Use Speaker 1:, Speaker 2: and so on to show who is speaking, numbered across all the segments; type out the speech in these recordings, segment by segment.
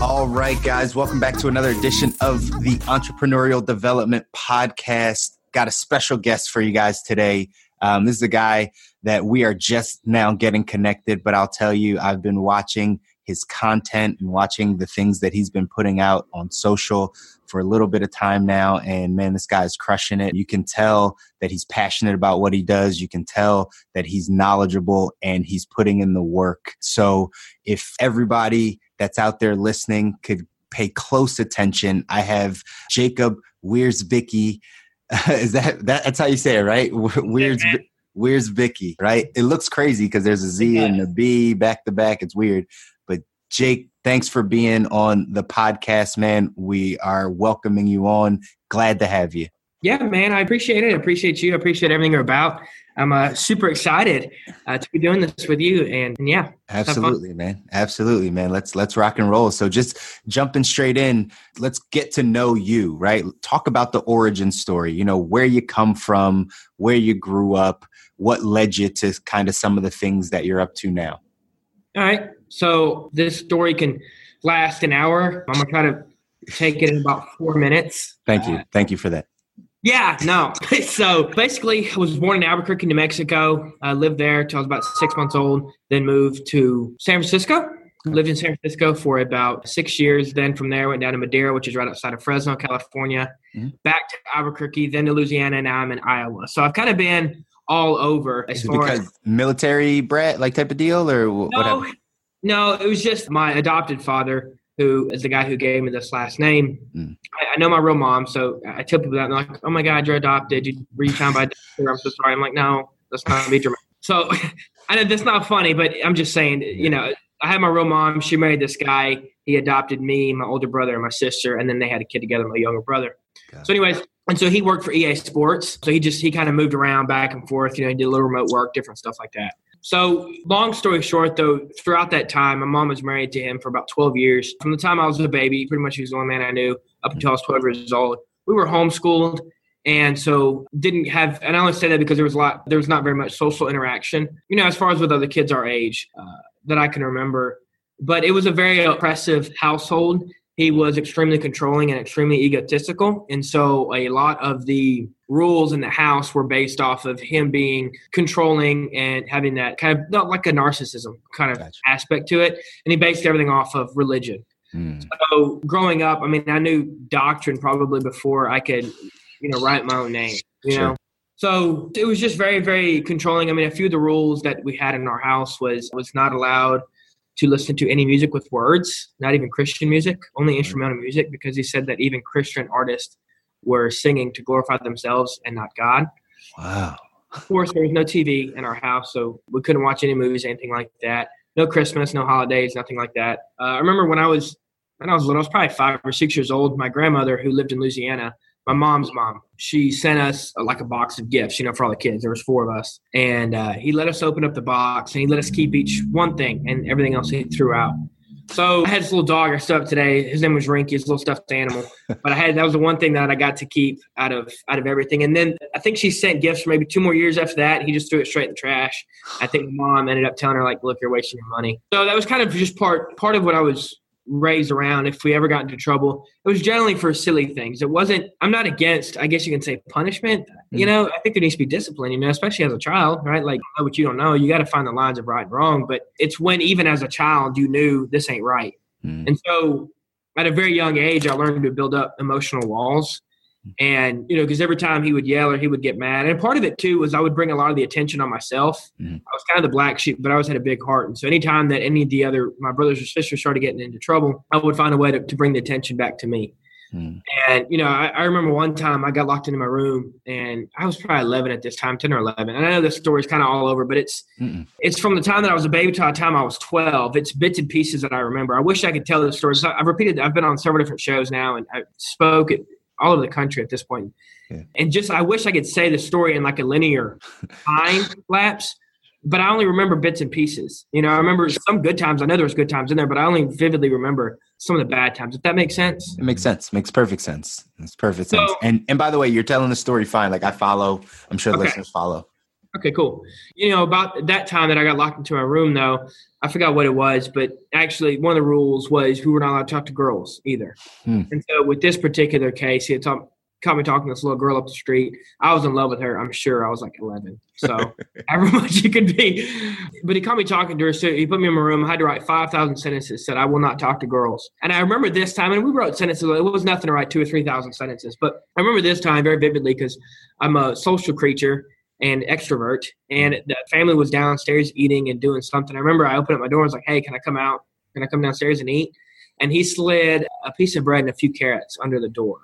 Speaker 1: All right, guys, welcome back to another edition of the Entrepreneurial Development Podcast. Got a special guest for you guys today. Um, this is a guy that we are just now getting connected, but I'll tell you, I've been watching his content and watching the things that he's been putting out on social for a little bit of time now. And man, this guy is crushing it. You can tell that he's passionate about what he does. You can tell that he's knowledgeable and he's putting in the work. So if everybody that's out there listening could pay close attention, I have Jacob Wierzbicki. is that, that that's how you say it, right? Where's yeah, Wierzbicki, right? It looks crazy because there's a Z and a B back to back. It's weird. But Jake, thanks for being on the podcast, man. We are welcoming you on. Glad to have you.
Speaker 2: Yeah, man, I appreciate it. I appreciate you. I appreciate everything you're about. I'm uh, super excited uh, to be doing this with you, and, and yeah,
Speaker 1: absolutely, man, absolutely, man. Let's let's rock and roll. So, just jumping straight in, let's get to know you. Right, talk about the origin story. You know, where you come from, where you grew up, what led you to kind of some of the things that you're up to now.
Speaker 2: All right, so this story can last an hour. I'm gonna try to take it in about four minutes.
Speaker 1: Thank you, uh, thank you for that.
Speaker 2: Yeah, no. so basically, I was born in Albuquerque, New Mexico. I lived there till I was about six months old. Then moved to San Francisco. Lived in San Francisco for about six years. Then from there, went down to Madera, which is right outside of Fresno, California. Mm-hmm. Back to Albuquerque, then to Louisiana, and now I'm in Iowa. So I've kind of been all over.
Speaker 1: As far because as, military brat like type of deal, or?
Speaker 2: No, no, it was just my adopted father who is the guy who gave me this last name. Mm. I, I, know my real mom, so I tell people that, and like, oh my God, you're adopted. You, were you found by doctor? I'm so sorry. I'm like, no, that's not be dramatic. So I know that's not funny, but I'm just saying, you know, I had my real mom. She married this guy. He adopted me, my older brother, and my sister, and then they had a kid together, my younger brother. So, anyways, and so he worked for EA Sports. So he just he kind of moved around back and forth. You know, he did a little remote work, different stuff like that. So, long story short, though, throughout that time, my mom was married to him for about 12 years. From the time I was a baby, pretty much he was the only man I knew up until I was 12 years old. We were homeschooled, and so didn't have. And I only say that because there was a lot, there was not very much social interaction, you know, as far as with other kids our age uh, that I can remember. But it was a very oppressive household he was extremely controlling and extremely egotistical. And so a lot of the rules in the house were based off of him being controlling and having that kind of not like a narcissism kind of gotcha. aspect to it. And he based everything off of religion. Mm. So growing up, I mean, I knew doctrine probably before I could, you know, write my own name, you sure. know? So it was just very, very controlling. I mean, a few of the rules that we had in our house was was not allowed to listen to any music with words, not even Christian music, only instrumental music, because he said that even Christian artists were singing to glorify themselves and not God.
Speaker 1: Wow.
Speaker 2: Of course, there was no TV in our house, so we couldn't watch any movies, anything like that. No Christmas, no holidays, nothing like that. Uh, I remember when I was when I was little, I was probably five or six years old. My grandmother, who lived in Louisiana, my mom's mom she sent us uh, like a box of gifts you know for all the kids. There was four of us. And uh, he let us open up the box and he let us keep each one thing and everything else he threw out. So i had this little dog i still have today. His name was rinky. His little stuffed animal. But i had that was the one thing that i got to keep out of out of everything. And then i think she sent gifts for maybe two more years after that. He just threw it straight in the trash. I think mom ended up telling her like look you're wasting your money. So that was kind of just part part of what i was raised around if we ever got into trouble. It was generally for silly things. It wasn't i'm not against i guess you can say punishment mm-hmm. you know? I think there needs to be discipline you know especially as a child right? Like know what you don't know you got to find the lines of right and wrong but it's when even as a child you knew this ain't right. Mm-hmm. and so at a very young age i learned to build up emotional walls and, you know, because every time he would yell or he would get mad. And part of it too was I would bring a lot of the attention on myself. Mm-hmm. I was kind of the black sheep, but I always had a big heart. And so anytime that any of the other, my brothers or sisters started getting into trouble, I would find a way to, to bring the attention back to me. Mm. And, you know, I, I, remember one time I got locked into my room and I was probably 11 at this time, 10 or 11. And I know this story is kind of all over, but it's, Mm-mm. it's from the time that I was a baby to the time I was 12. It's bits and pieces that I remember. I wish I could tell this story. So I've repeated, I've been on several different shows now and I spoke at all over the country at this point. Yeah. And just, I wish I could say the story in like a linear time lapse, but I only remember bits and pieces. You know, I remember some good times. I know there was good times in there, but I only vividly remember some of the bad times. If that makes sense.
Speaker 1: It makes sense. Makes perfect sense. It's perfect sense. And and by the way, you're telling the story fine. Like I follow. I'm sure okay. listeners follow.
Speaker 2: Okay, cool. You know, about that time that I got locked into my room, though, I forgot what it was, but actually, one of the rules was we were not allowed to talk to girls either. Hmm. And so, with this particular case, he had talk, caught me talking to this little girl up the street. I was in love with her. I'm sure I was like 11. So, however much you could be. But he caught me talking to her. So, he put me in my room. I had to write 5,000 sentences, said, I will not talk to girls. And I remember this time, and we wrote sentences. It was nothing to write two or 3,000 sentences. But I remember this time very vividly because I'm a social creature and extrovert. And mm. the family was downstairs eating and doing something. I remember I opened up my door and was like, hey, can I come out? Can I come downstairs and eat? And he slid a piece of bread and a few carrots under the door.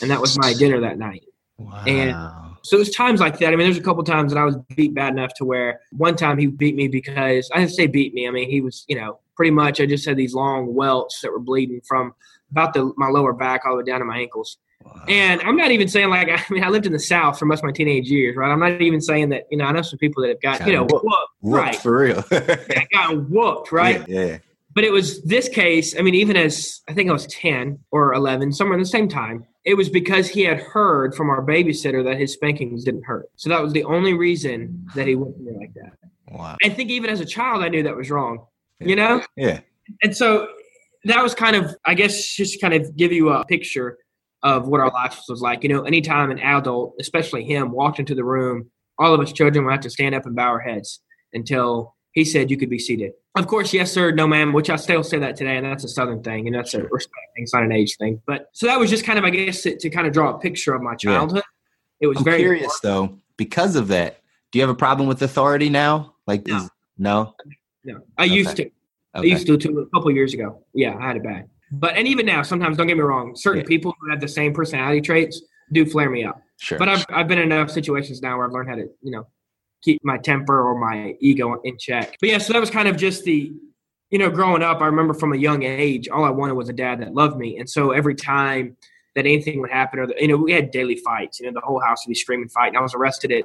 Speaker 2: And that was my dinner that night. Wow. And so there's times like that. I mean, there's a couple times that I was beat bad enough to where one time he beat me because I didn't say beat me. I mean, he was, you know, pretty much I just had these long welts that were bleeding from about the my lower back all the way down to my ankles. And I'm not even saying like I mean I lived in the South for most of my teenage years, right? I'm not even saying that you know I know some people that have got, got you know whooped, whooped, right
Speaker 1: for real,
Speaker 2: yeah, got whooped, right?
Speaker 1: Yeah, yeah.
Speaker 2: But it was this case. I mean, even as I think I was 10 or 11, somewhere in the same time, it was because he had heard from our babysitter that his spankings didn't hurt. So that was the only reason that he went me like that.
Speaker 1: Wow.
Speaker 2: I think even as a child, I knew that was wrong. Yeah. You know?
Speaker 1: Yeah.
Speaker 2: And so that was kind of, I guess, just kind of give you a picture of what our life was like. You know, anytime an adult, especially him, walked into the room, all of us children would have to stand up and bow our heads until he said you could be seated. Of course, yes, sir, no, ma'am, which I still say that today, and that's a Southern thing, and that's a respect thing. It's not an age thing. But so that was just kind of, I guess, to, to kind of draw a picture of my childhood. Yeah. It was
Speaker 1: I'm
Speaker 2: very
Speaker 1: curious, important. though, because of that. Do you have a problem with authority now? Like,
Speaker 2: no,
Speaker 1: is, no?
Speaker 2: no. I okay. used to. Okay. I used to, to a couple years ago. Yeah, I had it bad. But and even now, sometimes don't get me wrong, certain yeah. people who have the same personality traits do flare me up.
Speaker 1: Sure.
Speaker 2: But I've I've been in enough situations now where I've learned how to, you know, keep my temper or my ego in check. But yeah, so that was kind of just the you know, growing up, I remember from a young age, all I wanted was a dad that loved me. And so every time that anything would happen, or the, you know, we had daily fights. You know, the whole house would be screaming, fighting. I was arrested at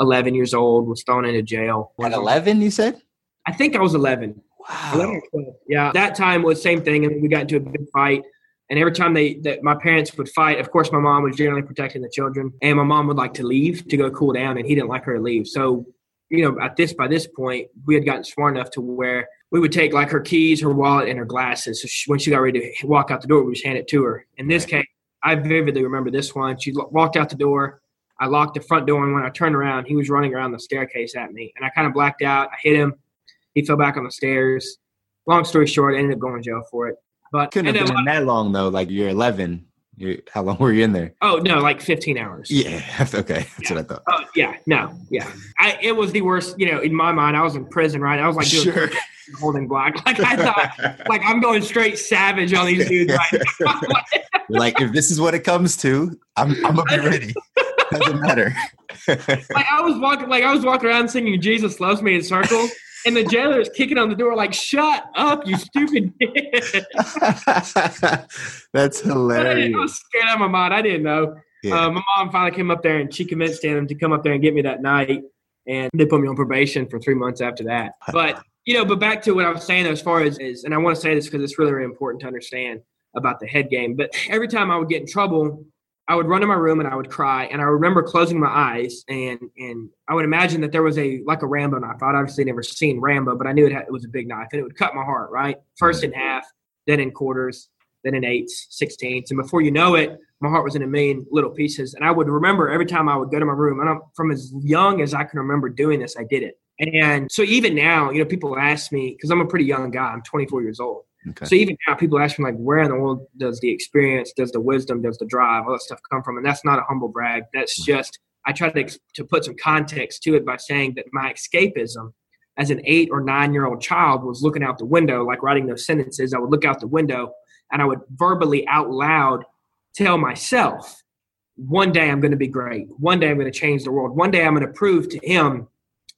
Speaker 2: 11 years old, was thrown into jail.
Speaker 1: At 11, you said?
Speaker 2: I think I was 11.
Speaker 1: Wow.
Speaker 2: Yeah, that time was same thing, and we got into a big fight. And every time they that my parents would fight, of course, my mom was generally protecting the children, and my mom would like to leave to go cool down, and he didn't like her to leave. So, you know, at this by this point, we had gotten smart enough to where we would take like her keys, her wallet, and her glasses. So she, when she got ready to walk out the door, we just hand it to her. In this case, I vividly remember this one. She walked out the door. I locked the front door, and when I turned around, he was running around the staircase at me, and I kind of blacked out. I hit him. He fell back on the stairs. Long story short, I ended up going to jail for it. But
Speaker 1: couldn't have been that long though. Like you're 11. You're, how long were you in there?
Speaker 2: Oh no, like 15 hours.
Speaker 1: Yeah, okay, that's
Speaker 2: yeah.
Speaker 1: what I thought.
Speaker 2: Oh yeah, no, yeah. I, it was the worst. You know, in my mind, I was in prison, right? I was like doing
Speaker 1: sure.
Speaker 2: holding block. Like I thought, like I'm going straight savage on these dudes right
Speaker 1: like if this is what it comes to, I'm I'm gonna be ready. Doesn't matter.
Speaker 2: like I was walking, like I was walking around singing "Jesus Loves Me" in circles and the jailer is kicking on the door like, "Shut up, you stupid!"
Speaker 1: That's hilarious.
Speaker 2: I, was scared out of my mind. I didn't know. Yeah. Uh, my mom finally came up there and she convinced him to come up there and get me that night, and they put me on probation for three months after that. But you know, but back to what I was saying as far as is, and I want to say this because it's really, really important to understand about the head game. But every time I would get in trouble, I would run to my room and I would cry. And I remember closing my eyes and and I would imagine that there was a like a Rambo knife. I'd obviously never seen Rambo, but I knew it, had, it was a big knife and it would cut my heart. Right, first in half, then in quarters, then in eighths, sixteenths, and before you know it, my heart was in a million little pieces. And I would remember every time I would go to my room, and I'm, from as young as I can remember doing this, I did it. And so even now, you know, people ask me because I'm a pretty young guy. I'm 24 years old. Okay. So even now, people ask me like, where in the world does the experience, does the wisdom, does the drive, all that stuff come from? And that's not a humble brag. That's just I try to to put some context to it by saying that my escapism as an eight or nine year old child was looking out the window, like writing those sentences. I would look out the window and I would verbally out loud tell myself, one day I'm going to be great. One day I'm going to change the world. One day I'm going to prove to him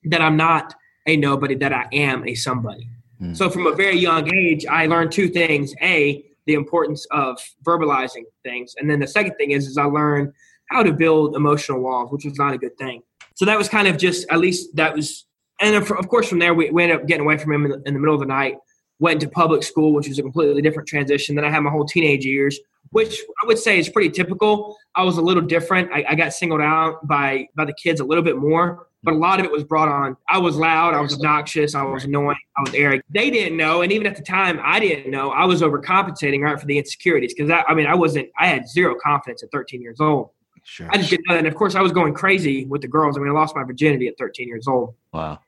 Speaker 2: that I'm not a nobody, that I am a somebody. Mm. So from a very young age, I learned two things. A, the importance of verbalizing things. And then the second thing is, is I learned how to build emotional walls, which was not a good thing. So that was kind of just, at least that was, and of course from there, we, we ended up getting away from him in the, in the middle of the night, went to public school, which was a completely different transition. Then I had my whole teenage years, which I would say is pretty typical. I was a little different. I, I got singled out by, by the kids a little bit more but a lot of it was brought on. I was loud, I was obnoxious, I was annoying, I was arrogant. They didn't know, and even at the time, I didn't know. I was overcompensating right for the insecurities because I, I mean, I wasn't. I had zero confidence at 13 years old.
Speaker 1: Sure.
Speaker 2: I just didn't know that. And of course, I was going crazy with the girls. I mean, I lost my virginity at 13 years old.
Speaker 1: Wow.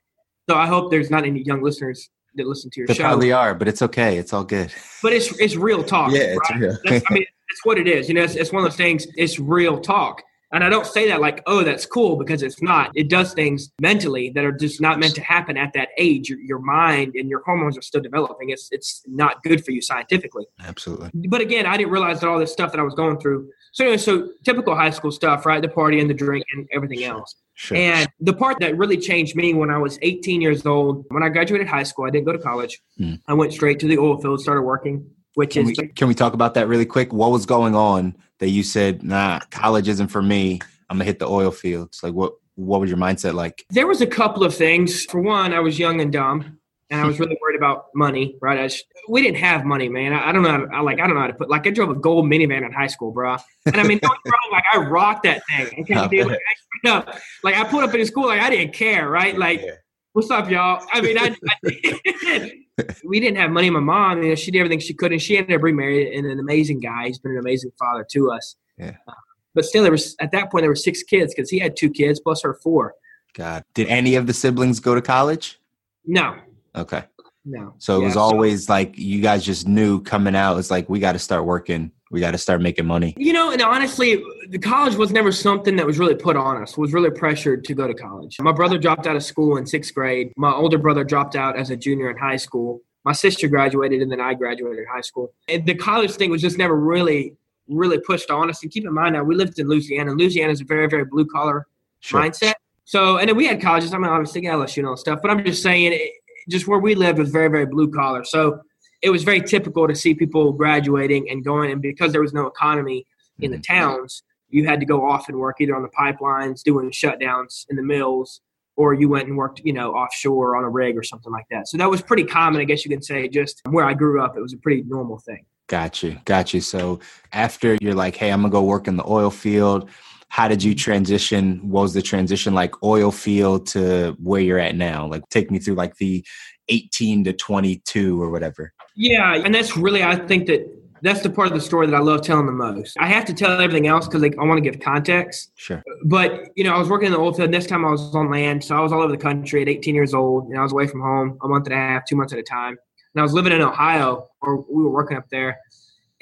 Speaker 2: So I hope there's not any young listeners that listen to your
Speaker 1: They
Speaker 2: show.
Speaker 1: probably are, but it's okay. It's all good.
Speaker 2: but it's it's real talk.
Speaker 1: Yeah, it's
Speaker 2: right?
Speaker 1: real.
Speaker 2: That's, I mean, it's what it is. You know, it's, it's one of those things. It's real talk. And I don't say that like, oh, that's cool, because it's not. It does things mentally that are just not meant to happen at that age. Your, your mind and your hormones are still developing. It's it's not good for you scientifically.
Speaker 1: Absolutely.
Speaker 2: But again, I didn't realize that all this stuff that I was going through. So anyway, so typical high school stuff, right? The party and the drink and everything
Speaker 1: Sure.
Speaker 2: else.
Speaker 1: Sure.
Speaker 2: And the part that really changed me when I was 18 years old, when I graduated high school, I didn't go to college.
Speaker 1: Hmm.
Speaker 2: I went straight to the oil field, started working, which
Speaker 1: Can
Speaker 2: is
Speaker 1: we, can we talk about that really quick? What was going on that you said, nah, college isn't for me. I'm gonna hit the oil fields. Like what what was your mindset like?
Speaker 2: there was a couple of things. For one, I was young and dumb, and I was really worried about money. Right? I just, we didn't have money, man. I, I don't know. How I like I don't know how to put. Like I drove a gold minivan in high school, bro. And I mean, don't get me wrong, like I rocked that thing. Okay,
Speaker 1: I
Speaker 2: like, I, straight up, like I pulled up in school, like I didn't care, right? Like,
Speaker 1: Yeah.
Speaker 2: What's up, y'all? I mean, I, I we didn't have money. My mom, you know, she did everything she could, and she ended up remarried and an amazing guy. He's been an amazing father to us.
Speaker 1: Yeah.
Speaker 2: Uh, but still, there was at that point there were six kids because he had two kids plus her four.
Speaker 1: God. Did any of the siblings go to college?
Speaker 2: No,
Speaker 1: Okay.
Speaker 2: No.
Speaker 1: So it
Speaker 2: Yeah,
Speaker 1: was always like you guys just knew coming out, it's like we gotta start working. We gotta start making money.
Speaker 2: You know, and honestly, the college was never something that was really put on us. Was really pressured to go to college. My brother dropped out of school in sixth grade. My older brother dropped out as a junior in high school. My sister graduated, and then I graduated high school. And the college thing was just never really, really pushed on us. And keep in mind now, we lived in Louisiana. Louisiana is a very, very blue collar
Speaker 1: Sure.
Speaker 2: mindset. So, and then we had colleges. I mean, obviously LSU and all that stuff. But I'm just saying, it, just where we lived was very, very blue collar. So it was very typical to see people graduating and going. And because there was no economy in the
Speaker 1: Mhm.
Speaker 2: towns, you had to go off and work either on the pipelines, doing shutdowns in the mills, or you went and worked, you know, offshore on a rig or something like that. So that was pretty common, I guess you can say. Just where I grew up, it was a pretty normal thing.
Speaker 1: Got you. Got you. So after you're like, hey, I'm gonna go work in the oil field. How did you transition? What was the transition like oil field to where you're at now? Like take me through like the 18 to 22 or whatever.
Speaker 2: Yeah, and that's really I think that that's the part of the story that I love telling the most. I have to tell everything else because I want to give context.
Speaker 1: Sure.
Speaker 2: But you know, I was working in the oil field. This time I was on land, so I was all over the country at 18 years old, and I was away from home a month and a half, two months at a time. And I was living in Ohio, or we were working up there.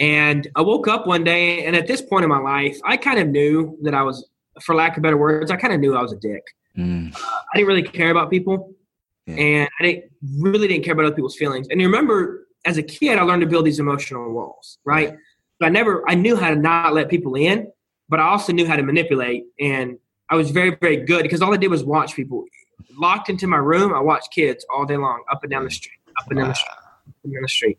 Speaker 2: And I woke up one day, and at this point in my life, I kind of knew that I was, for lack of better words, I kind of knew I was a dick.
Speaker 1: Mm,
Speaker 2: I didn't really care about people,
Speaker 1: Yeah.
Speaker 2: and I didn't really didn't care about other people's feelings. And you remember, as a kid, I learned to build these emotional walls, right? But I never, I knew how to not let people in, but I also knew how to manipulate, and I was very, very good because all I did was watch people. Locked into my room, I watched kids all day long, up and down the street, up and down the street, up and down the street.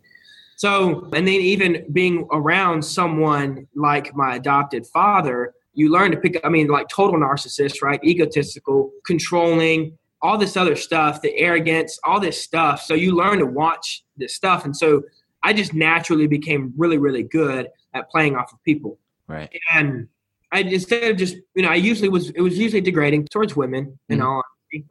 Speaker 2: So, and then even being around someone like my adopted father, you learn to pick up, I mean, like total narcissist, right? Egotistical, controlling, all this other stuff, the arrogance, all this stuff. So you learn to watch this stuff. And so I just naturally became really, really good at playing off of people.
Speaker 1: right.
Speaker 2: And I instead of just, you know, I usually was, it was usually degrading towards women, in
Speaker 1: Mhm.
Speaker 2: all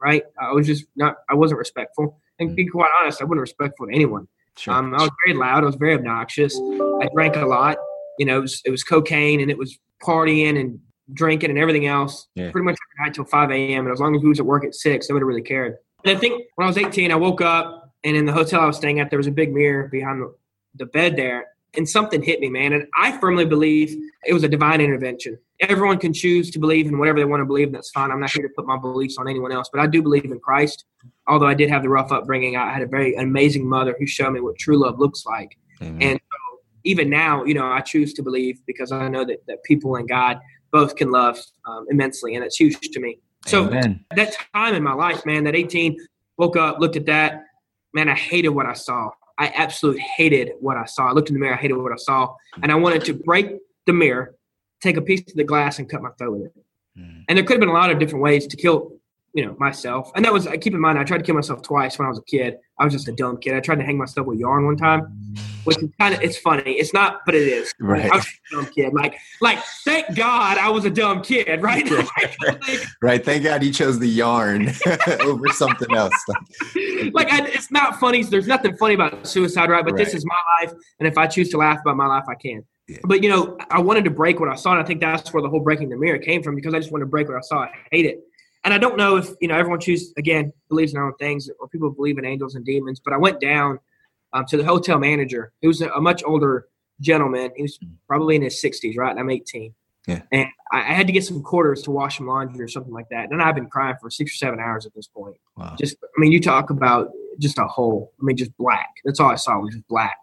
Speaker 2: right? I was just not, I wasn't respectful. And to be quite honest, I wasn't respectful to anyone.
Speaker 1: Sure.
Speaker 2: Um, I was very loud. I was very obnoxious. I drank a lot. You know, it was, it was cocaine and it was partying and drinking and everything else.
Speaker 1: Yeah.
Speaker 2: Pretty much every night till 5 a.m. And as long as we was at work at 6, nobody really cared. And I think when I was 18, I woke up and in the hotel I was staying at, there was a big mirror behind the, the bed there. And something hit me, man. And I firmly believe it was a divine intervention. Everyone can choose to believe in whatever they want to believe, and that's fine. I'm not here to put my beliefs on anyone else, but I do believe in Christ. Although I did have the rough upbringing, I had a very amazing mother who showed me what true love looks like.
Speaker 1: Amen.
Speaker 2: And so even now, you know, I choose to believe because I know that, that people and God both can love um, immensely, and it's huge to me. So
Speaker 1: Amen.
Speaker 2: that time in my life, man, that 18, woke up, looked at that, man, I hated what I saw. I absolutely hated what I saw. I looked in the mirror, I hated what I saw, and I wanted to break the mirror, take a piece of the glass, and cut my throat with it.
Speaker 1: Mm,
Speaker 2: And there could have been a lot of different ways to kill you know, myself. And that was, I keep in mind, I tried to kill myself twice when I was a kid. I was just a dumb kid. I tried to hang myself with yarn one time, which is kind of, it's funny. It's not, but it is.
Speaker 1: Right.
Speaker 2: I was a dumb kid. Like, like, thank God I was a dumb kid, right?
Speaker 1: right. Thank God you chose the yarn over something else.
Speaker 2: like, I, it's not funny. There's nothing funny about suicide, right? But right. this is my life. And if I choose to laugh about my life, I can. Yeah. But, you know, I wanted to break what I saw. And I think that's where the whole breaking the mirror came from because I just wanted to break what I saw. I hate it and I don't know if you know everyone chooses again believes in their own things or people believe in angels and demons. But I went down um, to the hotel manager. He was a, a, much older gentleman. He was probably in his sixties, right? And I'm 18.
Speaker 1: Yeah.
Speaker 2: And I, I, had to get some quarters to wash some laundry or something like that. And I've been crying for six or seven hours at this point.
Speaker 1: Wow.
Speaker 2: Just, I mean, you talk about just a hole. I mean, just black. That's all I saw was just black.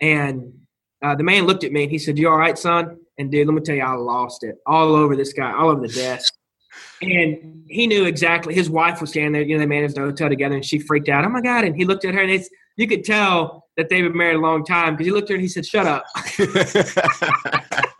Speaker 2: And uh, the man looked at me and he said, "You all right, son?" And dude, let me tell you, I lost it all over this guy, all over the desk. And he knew exactly. His wife was standing there. You know, they managed the hotel together, and she freaked out. Oh my god! And he looked at her, and it's you could tell that they've been married a long time because he looked at her and he said, "Shut up."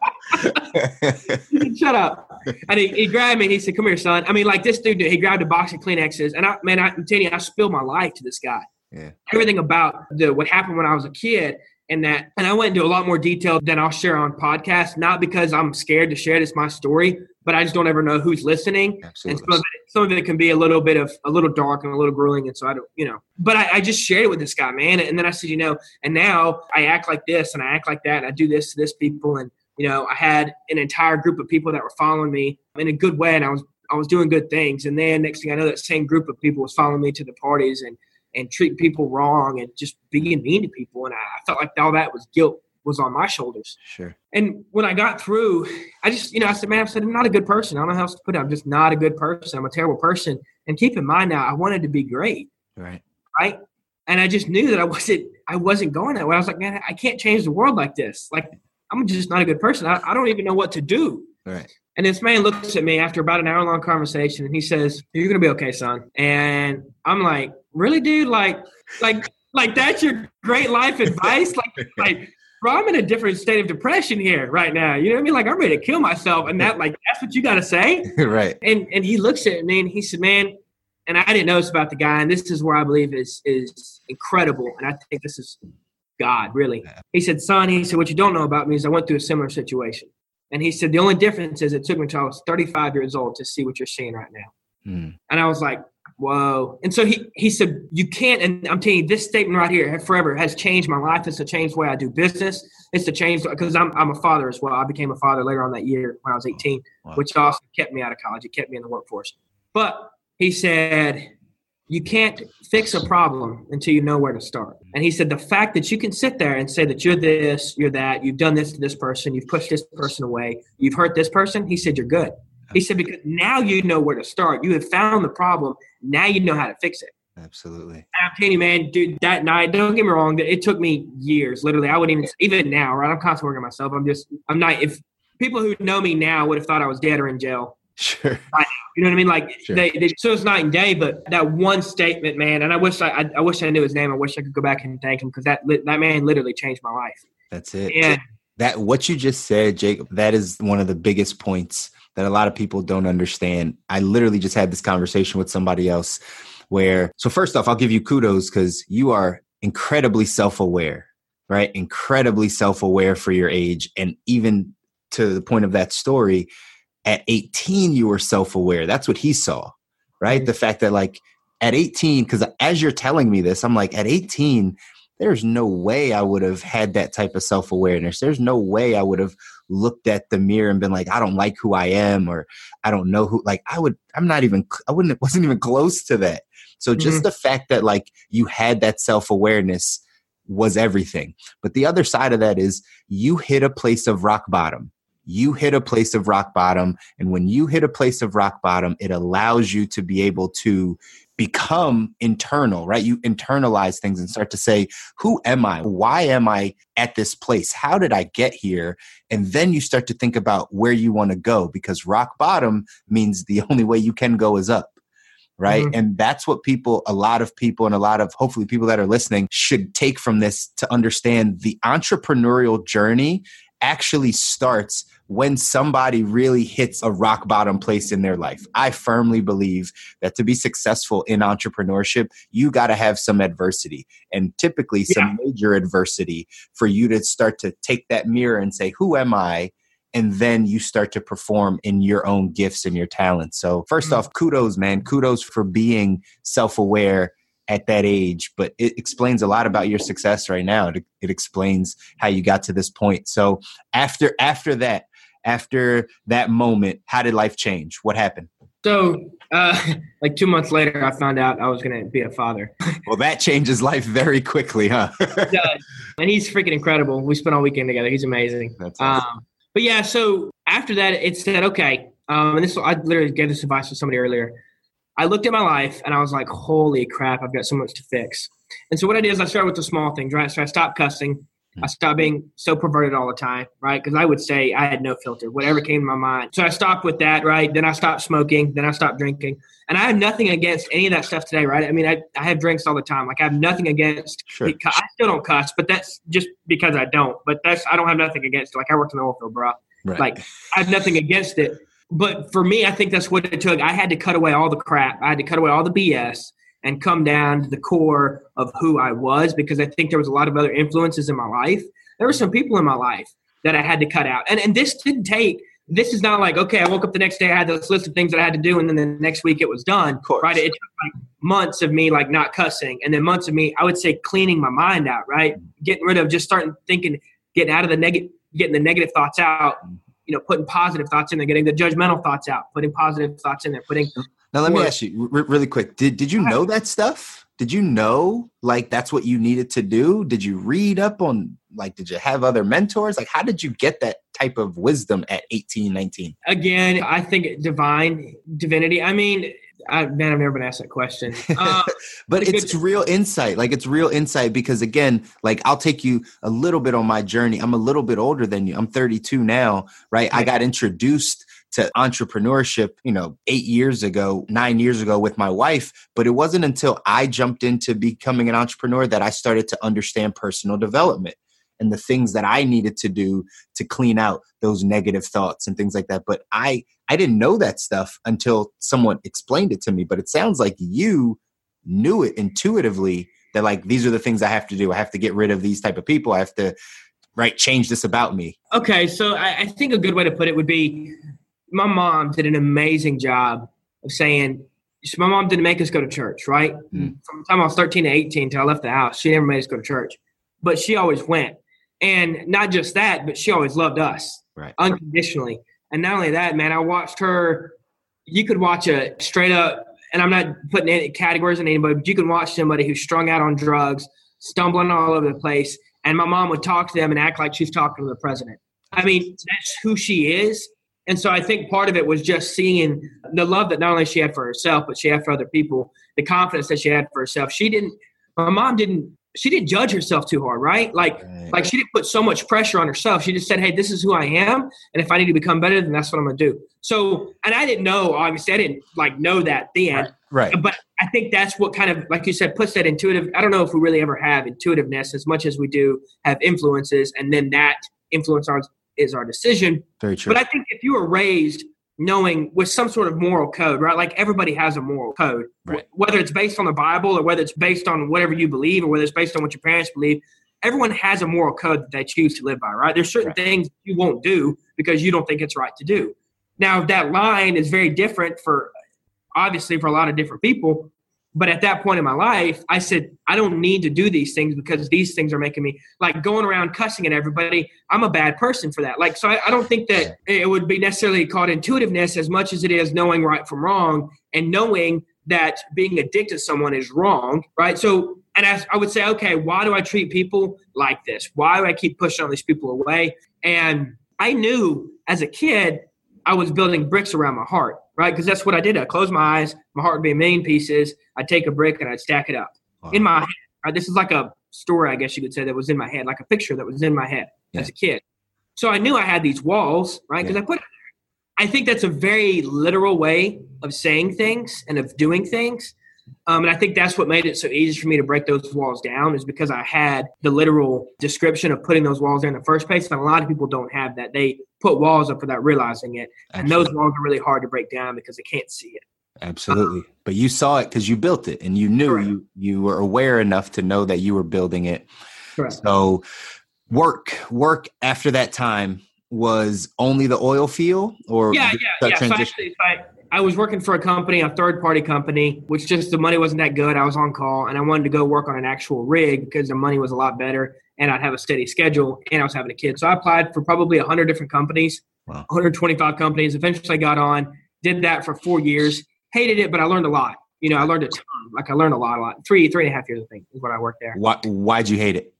Speaker 2: Shut up. And he, he, grabbed me and he said, Come here, son. I mean, like this dude, he grabbed a box of Kleenexes. And I, man, I'm telling you, I spilled my life to this guy.
Speaker 1: Yeah.
Speaker 2: Everything about the what happened when I was a kid and that. And I went into a lot more detail than I'll share on podcast, not because I'm scared to share this my story, but I just don't ever know who's listening.
Speaker 1: Absolutely.
Speaker 2: And some of, it, some of it can be a little bit of a little dark and a little grueling. And so I don't, you know, but I, I, just shared it with this guy, man. And then I said, you know, and now I act like this and I act like that. And I do this to this people. And, you know, I had an entire group of people that were following me in a good way. And I was, I was doing good things. And then next thing I know, that same group of people was following me to the parties and, and treating people wrong and just being mean to people. And I felt like all that was guilt was on my shoulders.
Speaker 1: Sure.
Speaker 2: And when I got through, I just, you know, I said, man, I said, I'm not a good person. I don't know how else to put it. I'm just not a good person. I'm a terrible person. And keep in mind now, I wanted to be great.
Speaker 1: Right.
Speaker 2: Right. And I just knew that I wasn't, I wasn't going that way. I was like, man, I can't change the world like this. Like, I'm just not a good person. I, I don't even know what to do.
Speaker 1: Right.
Speaker 2: And this man looks at me after about an hour long conversation and he says, You're gonna be okay, son. And I'm like, Really, dude? Like, like, like that's your great life advice? like, like bro, I'm in a different state of depression here right now. You know what I mean? Like I'm ready to kill myself. And that like that's what you gotta say.
Speaker 1: right.
Speaker 2: And and he looks at me and he said, Man, and I didn't know this about the guy, and this is where I believe is is incredible. And I think this is God, really. He said, Son, he said, What you don't know about me is I went through a similar situation. And he said, The only difference is it took me until I was 35 years old to see what you're seeing right now.
Speaker 1: Mm.
Speaker 2: And I was like, Whoa. And so he, he said, You can't, and I'm telling you, this statement right here forever has changed my life. It's to change the way I do business. It's to change because I'm, I'm a father as well. I became a father later on that year when I was 18, wow. which also kept me out of college. It kept me in the workforce. But he said, You can't fix a problem until you know where to start. And he said, The fact that you can sit there and say that you're this, you're that, you've done this to this person, you've pushed this person away, you've hurt this person, he said, You're good. He said, because now you know where to start. You have found the problem. Now you know how to fix it.
Speaker 1: Absolutely.
Speaker 2: I'm telling you, man, dude, that night, don't get me wrong, it took me years. Literally, I wouldn't even, even now, right? I'm constantly working on myself. I'm just, I'm not, if people who know me now would have thought I was dead or in jail.
Speaker 1: Sure.
Speaker 2: You know what I mean? Like, sure. they, they, so it's night and day, but that one statement, man, and I wish I, I, I wish I knew his name. I wish I could go back and thank him because that, that man literally changed my life.
Speaker 1: That's it.
Speaker 2: And
Speaker 1: that, what you just said, Jacob, that is one of the biggest points that a lot of people don't understand. I literally just had this conversation with somebody else where, so first off, I'll give you kudos because you are incredibly self aware, right? Incredibly self aware for your age. And even to the point of that story, at 18, you were self aware. That's what he saw, right? The fact that, like, at 18, because as you're telling me this, I'm like, at 18, there's no way I would have had that type of self awareness. There's no way I would have looked at the mirror and been like, I don't like who I am, or I don't know who. Like, I would, I'm not even, I wouldn't, wasn't even close to that. So just mm-hmm. the fact that like you had that self awareness was everything. But the other side of that is you hit a place of rock bottom. You hit a place of rock bottom. And when you hit a place of rock bottom, it allows you to be able to become internal, right? You internalize things and start to say, Who am I? Why am I at this place? How did I get here? And then you start to think about where you want to go because rock bottom means the only way you can go is up. Right. Mm-hmm. And that's what people, a lot of people, and a lot of hopefully people that are listening should take from this to understand the entrepreneurial journey actually starts when somebody really hits a rock bottom place in their life. I firmly believe that to be successful in entrepreneurship, you got to have some adversity and typically some yeah. major adversity for you to start to take that mirror and say, Who am I? And then you start to perform in your own gifts and your talents. So, 1st mm-hmm. off, kudos, man. Kudos for being self aware at that age, but it explains a lot about your success right now. It, it explains how you got to this point. So after after that, after that moment, how did life change? What happened?
Speaker 2: So, uh, like two months later, I found out I was going to be a father.
Speaker 1: well, that changes life very quickly, huh?
Speaker 2: and he's freaking incredible. We spent all weekend together. He's amazing. That's awesome. Um, but yeah, so after that, it said, okay, um, and this I literally gave this advice to somebody earlier. I looked at my life and I was like, holy crap, I've got so much to fix. And so what I did is I started with the small things, right? So I stopped cussing. I hmm. stopped being so perverted all the time, right? Because I would say I had no filter, whatever came to my mind. So I stopped with that, right? Then I stopped smoking. Then I stopped drinking. And I have nothing against any of that stuff today, right? I mean, I, I have drinks all the time. Like I have nothing against. Sure. I still don't cuss, but that's just because I don't. But that's I don't have nothing against it. Like I worked in the oil field, bro. Right. Like I have nothing against it but for me, I think that's what it took. I had to cut away all the crap. I had to cut away all the BS and come down to the core of who I was because I think there was a lot of other influences in my life. There were some people in my life that I had to cut out. And and this didn't take this is not like, okay, I woke up the next day, I had this list of things that I had to do, and then the next week it was done. Right. It took like months of me like not cussing, and then months of me, I would say cleaning my mind out, right? Getting rid of just starting thinking, getting out of the negative getting the negative thoughts out you know, putting positive thoughts in there, getting the judgmental thoughts out, putting positive thoughts in there, putting.
Speaker 1: Now, let me ask you r- really quick. Did did you know that stuff? Did you know like that's what you needed to do? Did you read up on like did you have other mentors? Like how did you get that type of wisdom at 18, 19?
Speaker 2: Again, I think divine divinity. I mean, I, man, I've never been asked that question. Uh,
Speaker 1: but it's real insight. Like it's real insight because again, like I'll take you a little bit on my journey. I'm a little bit older than you. I'm 32 now, right? I got introduced to entrepreneurship, you know, eight years ago, nine years ago with my wife. But it wasn't until I jumped into becoming an entrepreneur that I started to understand personal development and the things that I needed to do to clean out those negative thoughts and things like that. But I I didn't know that stuff until someone explained it to me. But it sounds like you knew it intuitively that like these are the things I have to do. I have to get rid of these type of people. I have to right change this about me.
Speaker 2: Okay, so I, I think a good way to put it would be my mom did an amazing job of saying my mom didn't make us go to church, right? Mm. From the time I was 13 to 18 until I left the house, she never made us go to church. But she always went. And not just that, but she always loved us right. unconditionally. And not only that, man, I watched her. You could watch a straight up, and I'm not putting any categories on anybody, but you can watch somebody who's strung out on drugs, stumbling all over the place, and my mom would talk to them and act like she's talking to the president. I mean, that's who she is. And so I think part of it was just seeing the love that not only she had for herself, but she had for other people, the confidence that she had for herself. She didn't, my mom didn't she didn't judge herself too hard, right? Like, right. like she didn't put so much pressure on herself. She just said, "Hey, this is who I am, and if I need to become better, then that's what I'm gonna do." So, and I didn't know, obviously, I didn't like know that then,
Speaker 1: right. right?
Speaker 2: But I think that's what kind of, like you said, puts that intuitive. I don't know if we really ever have intuitiveness as much as we do have influences, and then that influence our, is our decision.
Speaker 1: Very true.
Speaker 2: But I think if you were raised knowing with some sort of moral code, right? Like everybody has a moral code, right. whether it's based on the Bible or whether it's based on whatever you believe or whether it's based on what your parents believe. Everyone has a moral code that they choose to live by, right? There's certain right. things you won't do because you don't think it's right to do. Now, that line is very different for obviously for a lot of different people, but at that point in my life, I said, I don't need to do these things because these things are making me like going around cussing at everybody. I'm a bad person for that. Like, so I, I don't think that it would be necessarily called intuitiveness as much as it is knowing right from wrong and knowing that being addicted to someone is wrong, right? So, and I, I would say, okay, why do I treat people like this? Why do I keep pushing all these people away? And I knew as a kid, I was building bricks around my heart right? Because that's what I did. I closed my eyes, my heart would be a million pieces. I'd take a brick and I'd stack it up wow. in my head. Right? This is like a story, I guess you could say, that was in my head, like a picture that was in my head yeah. as a kid. So I knew I had these walls, right? Because yeah. I put. I think that's a very literal way of saying things and of doing things. Um, and I think that's what made it so easy for me to break those walls down is because I had the literal description of putting those walls there in the first place. And a lot of people don't have that. They put walls up without realizing it. Absolutely. And those walls are really hard to break down because they can't see it.
Speaker 1: Absolutely. But you saw it because you built it and you knew correct. you, you were aware enough to know that you were building it. Correct. So work, work after that time was only the oil field or
Speaker 2: yeah, yeah, yeah. So actually, I, I was working for a company, a third party company, which just the money wasn't that good. I was on call and I wanted to go work on an actual rig because the money was a lot better and I'd have a steady schedule and I was having a kid. So I applied for probably 100 different companies, wow. 125 companies. Eventually I got on, did that for four years, hated it, but I learned a lot. You know, I learned a ton. Like I learned a lot, a lot. Three, three and a half years, I think, is what I worked there.
Speaker 1: Why, why'd you hate it?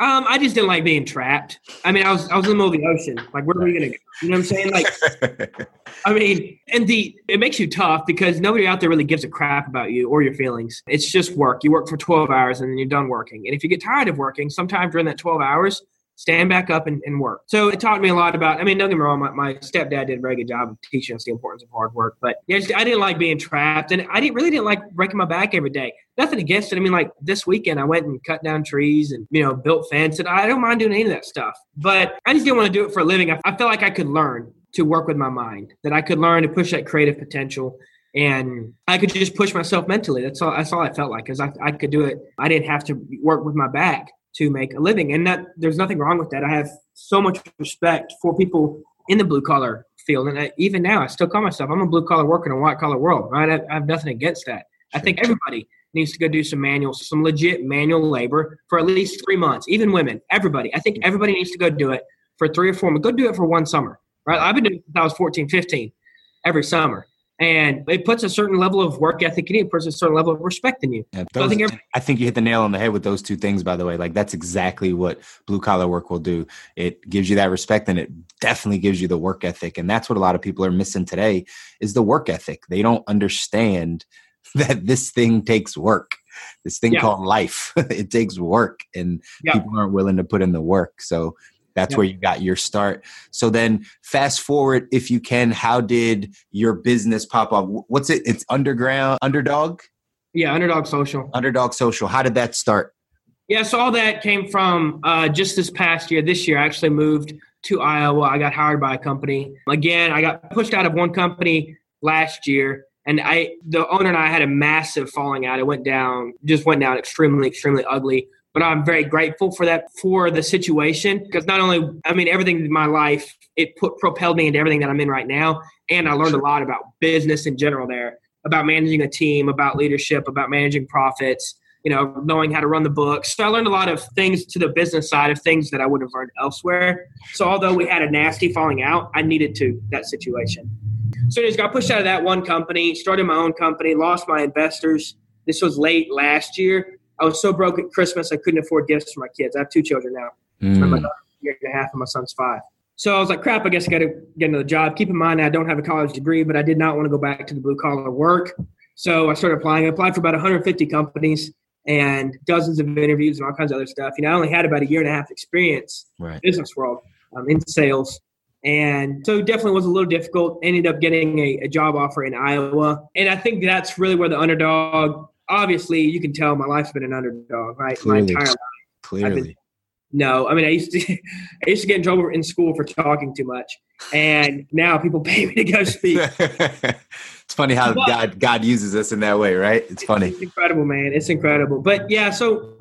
Speaker 2: Um, I just didn't like being trapped. I mean, I was I was in the middle of the ocean. Like, where are we gonna go? You know what I'm saying? Like, I mean, and the it makes you tough because nobody out there really gives a crap about you or your feelings. It's just work. You work for 12 hours and then you're done working. And if you get tired of working, sometimes during that 12 hours, stand back up and, and, work. So it taught me a lot about, I mean, don't get me wrong, my, my stepdad did a very good job of teaching us the importance of hard work, but yeah, I didn't like being trapped and I didn't really didn't like breaking my back every day. Nothing against it. I mean, like this weekend I went and cut down trees and, you know, built fence and I don't mind doing any of that stuff, but I just didn't want to do it for a living. I, I felt like I could learn to work with my mind, that I could learn to push that creative potential and I could just push myself mentally. That's all. That's all I felt like because I, I could do it. I didn't have to work with my back to make a living. And that there's nothing wrong with that. I have so much respect for people in the blue collar field. And I, even now, I still call myself, I'm a blue collar worker in a white collar world, right? I, I have nothing against that. I think everybody needs to go do some manual, some legit manual labor for at least three months, even women, everybody. I think everybody needs to go do it for three or four months. Go do it for one summer, right? I've been doing it since I was 14, 15 every summer and it puts a certain level of work ethic in you. It puts a certain level of respect in you.
Speaker 1: Yeah, those, so I, think every- I think you hit the nail on the head with those two things. By the way, like that's exactly what blue collar work will do. It gives you that respect, and it definitely gives you the work ethic. And that's what a lot of people are missing today is the work ethic. They don't understand that this thing takes work. This thing yeah. called life, it takes work, and yeah. people aren't willing to put in the work. So that's yep. where you got your start. So then fast forward if you can, how did your business pop up? What's it? It's underground underdog?
Speaker 2: Yeah, underdog social.
Speaker 1: Underdog social. How did that start?
Speaker 2: Yeah, so all that came from uh, just this past year. This year I actually moved to Iowa. I got hired by a company. Again, I got pushed out of one company last year and I the owner and I had a massive falling out. It went down, just went down extremely, extremely ugly but I'm very grateful for that for the situation because not only I mean everything in my life it put propelled me into everything that I'm in right now, and I learned a lot about business in general there, about managing a team, about leadership, about managing profits, you know, knowing how to run the books. So I learned a lot of things to the business side of things that I would have learned elsewhere. So although we had a nasty falling out, I needed to that situation. So I just got pushed out of that one company, started my own company, lost my investors. This was late last year I was so broke at Christmas I couldn't afford gifts for my kids. I have two children now. Mm. My daughter's a year and a half and my son's five. So I was like, crap, I guess I got to get another job. Keep in mind, I don't have a college degree, but I did not want to go back to the blue collar work. So I started applying. I applied for about 150 companies and dozens of interviews and all kinds of other stuff. You know, I only had about a year and a half experience right. business world um, in sales. And so definitely was a little difficult. Ended up getting a, a job offer in Iowa. And I think that's really where the underdog obviously you can tell my life's been an underdog, right? Clearly. My entire life.
Speaker 1: Clearly.
Speaker 2: Been, no, I mean I used to I used to get in trouble in school for talking too much. And now people pay me to go speak.
Speaker 1: it's funny how but, God God uses us in that way, right? It's funny.
Speaker 2: It's incredible, man. It's incredible. But yeah, so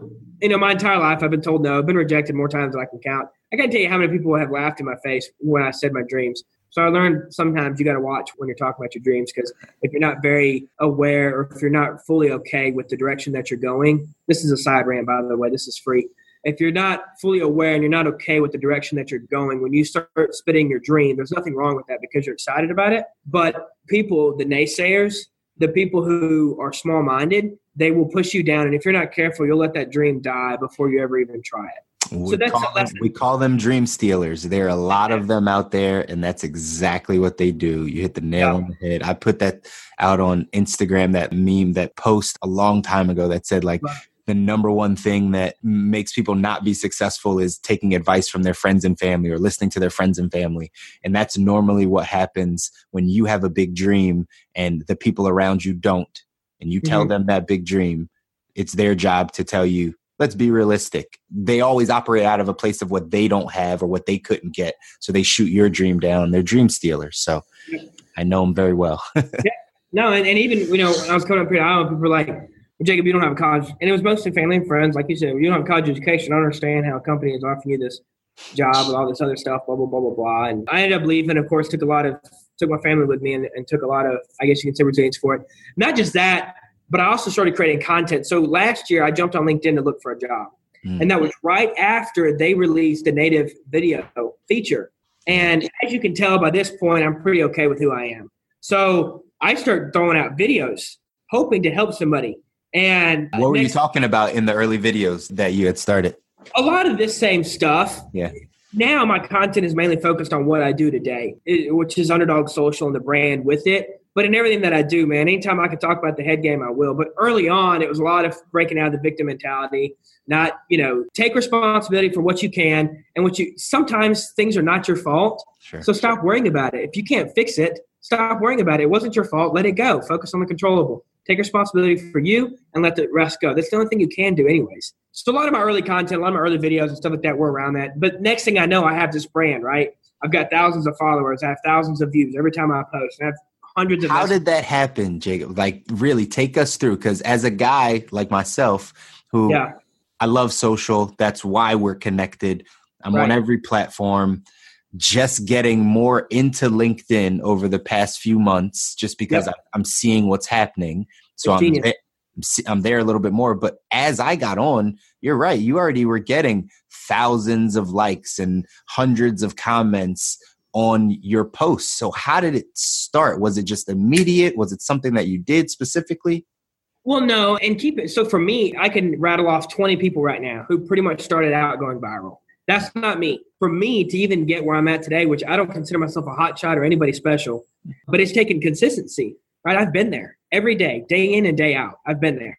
Speaker 2: you know, my entire life I've been told no. I've been rejected more times than I can count. I can't tell you how many people have laughed in my face when I said my dreams. So I learned sometimes you got to watch when you're talking about your dreams because if you're not very aware or if you're not fully okay with the direction that you're going, this is a side rant, by the way, this is free. If you're not fully aware and you're not okay with the direction that you're going, when you start spitting your dream, there's nothing wrong with that because you're excited about it. But people, the naysayers, the people who are small minded, they will push you down. And if you're not careful, you'll let that dream die before you ever even try it.
Speaker 1: We, so that's call them, we call them dream stealers. There are a lot of them out there, and that's exactly what they do. You hit the nail yeah. on the head. I put that out on Instagram, that meme, that post a long time ago that said, like, right. the number one thing that makes people not be successful is taking advice from their friends and family or listening to their friends and family. And that's normally what happens when you have a big dream and the people around you don't and you tell
Speaker 2: Mhm.
Speaker 1: them that big dream, it's their job to tell you, let's be realistic. They always operate out of a place of what they don't have or what they couldn't get. So they shoot your dream down. They're dream stealers. So I know them very well.
Speaker 2: No, and, and even you know when I was coming up here to Iowa, people were like, "Jacob, you don't have a college," and it was mostly family and friends. Like you said, you don't have a college education. I don't understand how a company is offering you this job and all this other stuff, blah blah blah blah blah. And I ended up leaving. Of course, took a lot of took my family with me, and, and took a lot of I guess you can say resilience for it. Not just that, but I also started creating content. So last year, I jumped on LinkedIn to look for a job,
Speaker 1: Mm.
Speaker 2: and that was right after they released the native video feature. And as you can tell by this point, I'm pretty okay with who I am. So I start throwing out videos, hoping to help somebody. And
Speaker 1: what were you talking about in the early videos that you had started?
Speaker 2: a lot of this same stuff.
Speaker 1: Yeah.
Speaker 2: Now my content is mainly focused on what I do today, which is Underdog Social and the brand with it. But in everything that I do, man, anytime I can talk about the head game, I will. But early on, it was a lot of breaking out of the victim mentality, not, you know, take responsibility for what you can and what you sometimes things are not your fault.
Speaker 1: Sure.
Speaker 2: So stop worrying about it. If you can't fix it, stop worrying about it. It wasn't your fault. Let it go. Focus on the controllable. Take responsibility for you and let the rest go. That's the only thing you can do, anyways. So a lot of my early content, a lot of my early videos and stuff like that were around that. But next thing I know, I have this brand, right? I've got thousands of followers. I have thousands of views every time I post. I have hundreds of.
Speaker 1: How
Speaker 2: messages.
Speaker 1: did that happen, Jacob? Like, really take us through. Because as a guy like myself, who
Speaker 2: yeah,
Speaker 1: I love social, that's why we're connected. I'm on every platform. Just getting more into LinkedIn over the past few months, just because I, I'm seeing what's happening. So I'm, I'm there a little bit more. But as I got on, you're right. You already were getting thousands of likes and hundreds of comments on your posts. So how did it start? Was it just immediate? Was it something that you did specifically?
Speaker 2: Well, no, and keep it. So for me, I can rattle off 20 people right now who pretty much started out going viral. That's not me. For me to even get where I'm at today, which I don't consider myself a hot shot or anybody special, but it's taken consistency, right? I've been there every day, day in and day out. I've been there.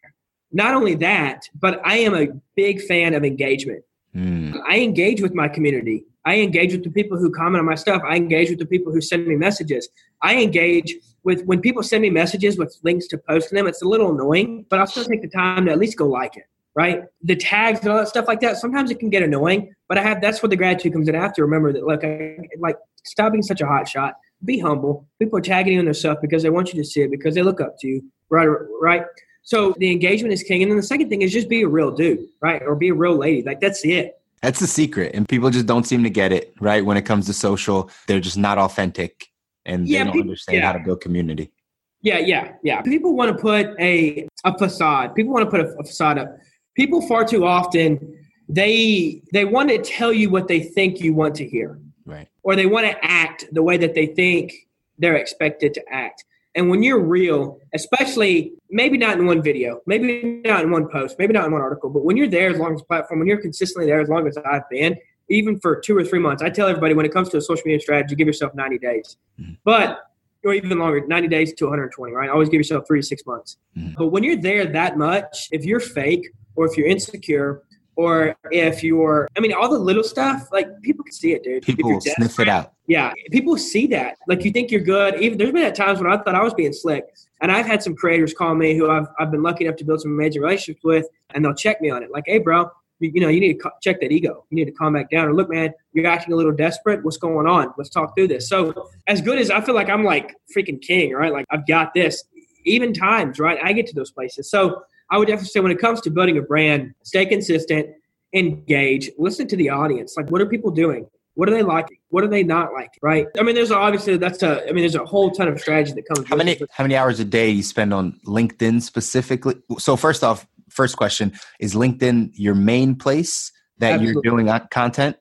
Speaker 2: Not only that, but I am a big fan of engagement.
Speaker 1: Hmm.
Speaker 2: I engage with my community. I engage with the people who comment on my stuff. I engage with the people who send me messages. I engage with when people send me messages with links to post them. It's a little annoying, but I'll still take the time to at least go like it. Right? The tags and all that stuff like that. Sometimes it can get annoying, but I have that's where the gratitude comes in. I have to remember that. Look, I, like stop being such a hot shot. Be humble. People are tagging you on their stuff because they want you to see it because they look up to you. Right? Right? So the engagement is king, and then the second thing is just be a real dude, right? Or be a real lady. Like that's it.
Speaker 1: That's the secret. And people just don't seem to get it, right? When it comes to social, they're just not authentic and
Speaker 2: Yeah,
Speaker 1: they don't
Speaker 2: people-
Speaker 1: understand how to build community.
Speaker 2: Yeah, yeah, yeah. People want to put a a facade. People want to put a, a facade up. People far too often they they want to tell you what they think you want to hear,
Speaker 1: Right.
Speaker 2: or they want to act the way that they think they're expected to act. And when you're real, especially maybe not in one video, maybe not in one post, maybe not in one article, but when you're there as long as platform, when you're consistently there as long as I've been, even for two or three months, I tell everybody when it comes to a social media strategy, give yourself 90 days.
Speaker 1: Mhm.
Speaker 2: But or even longer, 90 days to 120, right? Always give yourself three to six months.
Speaker 1: Mhm.
Speaker 2: But when you're there that much, if you're fake or if you're insecure or if you're, I mean, all the little stuff, like people can see it, dude.
Speaker 1: People sniff it out.
Speaker 2: yeah, people see that. Like you think you're good. Even there's been at times when I thought I was being slick, and I've had some creators call me who I've I've been lucky enough to build some amazing relationships with, and they'll check me on it. Like, hey, bro, you, you know, you need to co- check that ego. You need to calm back down. Or look, man, you're acting a little desperate. What's going on? Let's talk through this. So as good as I feel like I'm like freaking king, right? Like I've got this. Even times, right? I get to those places. So I would definitely say when it comes to building a brand, stay consistent, engage, listen to the audience. Like, what are people doing? What are they liking? What are they not liking? Right? I mean, there's obviously that's a. I mean, there's a whole ton of strategy that comes.
Speaker 1: How many how many hours a day do you spend on LinkedIn specifically? So first off, first question is LinkedIn your main place that you're doing content?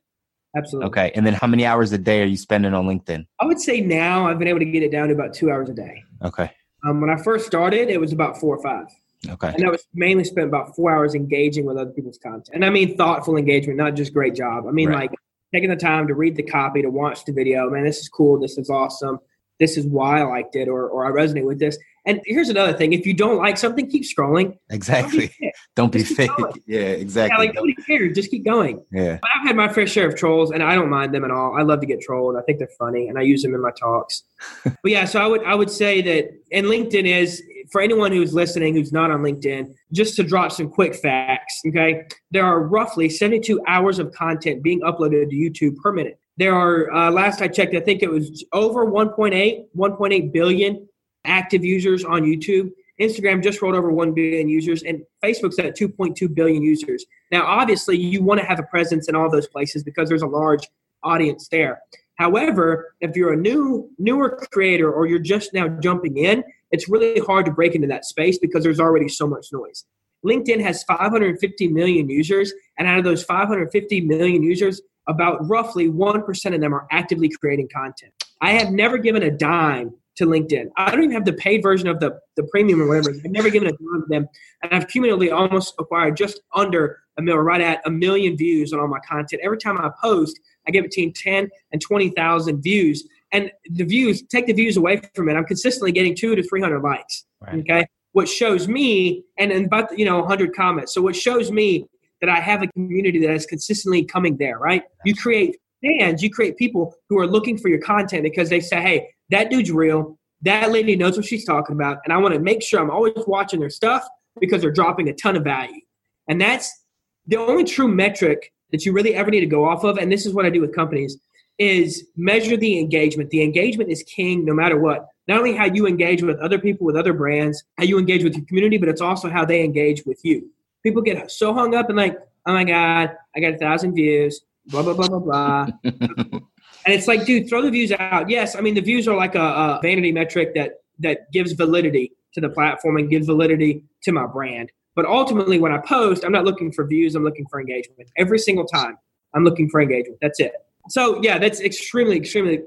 Speaker 2: Absolutely.
Speaker 1: Okay, and then how many hours a day are you spending on LinkedIn?
Speaker 2: I would say now I've been able to get it down to about two hours a day.
Speaker 1: Okay,
Speaker 2: Um, when I first started, it was about four or five.
Speaker 1: Okay,
Speaker 2: And that was mainly spent about four hours engaging with other people's content. And I mean thoughtful engagement, not just great job. I mean
Speaker 1: Right.
Speaker 2: like taking the time to read the copy, to watch the video. Man, this is cool. This is awesome. This is why I liked it or, or I resonate with this. And here's another thing. If you don't like something, keep scrolling. Don't be
Speaker 1: exactly. Don't be fake. Yeah,
Speaker 2: Yeah,
Speaker 1: exactly.
Speaker 2: like nobody cares. Just keep going.
Speaker 1: Yeah,
Speaker 2: But I've had my fair share of trolls, and I don't mind them at all. I love to get trolled. I think they're funny, and I use them in my talks. but yeah, so I would I would say that, and LinkedIn is for anyone who's listening who's not on LinkedIn, just to drop some quick facts, okay? There are roughly 72 hours of content being uploaded to YouTube per minute. There are, uh, last I checked, I think it was over 1.8, 1.8 billion active users on YouTube. Instagram just rolled over 1 billion users, and Facebook's at 2.2 billion users. Now, obviously, you want to have a presence in all those places because there's a large audience there. However, if you're a new newer creator or you're just now jumping in, it's really hard to break into that space because there's already so much noise. LinkedIn has 550 million users, and out of those 550 million users, about roughly 1% of them are actively creating content. I have never given a dime to LinkedIn. I don't even have the paid version of the, the premium or whatever. I've never given a dime to them. And I've cumulatively almost acquired just under a million, right at a million views on all my content. Every time I post, I get between 10 and 20,000 views. And the views, take the views away from it. I'm consistently getting two to 300 likes. Right. Okay. What shows me, and, and about, you know, 100 comments. So what shows me that I have a community that is consistently coming there, right? You create fans, you create people who are looking for your content because they say, hey, that dude's real. That lady knows what she's talking about. And I want to make sure I'm always watching their stuff because they're dropping a ton of value. And that's the only true metric that you really ever need to go off of. And this is what I do with companies is measure the engagement. The engagement is king no matter what. Not only how you engage with other people, with other brands, how you engage with your community, but it's also how they engage with you. People get so hung up and like, oh my God, I got a thousand views, blah, blah, blah, blah, blah. And it's like, dude, throw the views out. Yes, I mean the views are like a, a vanity metric that that gives validity to the platform and gives validity to my brand. But ultimately, when I post, I'm not looking for views. I'm looking for engagement. Every single time, I'm looking for engagement. That's it. So yeah, that's extremely, extremely.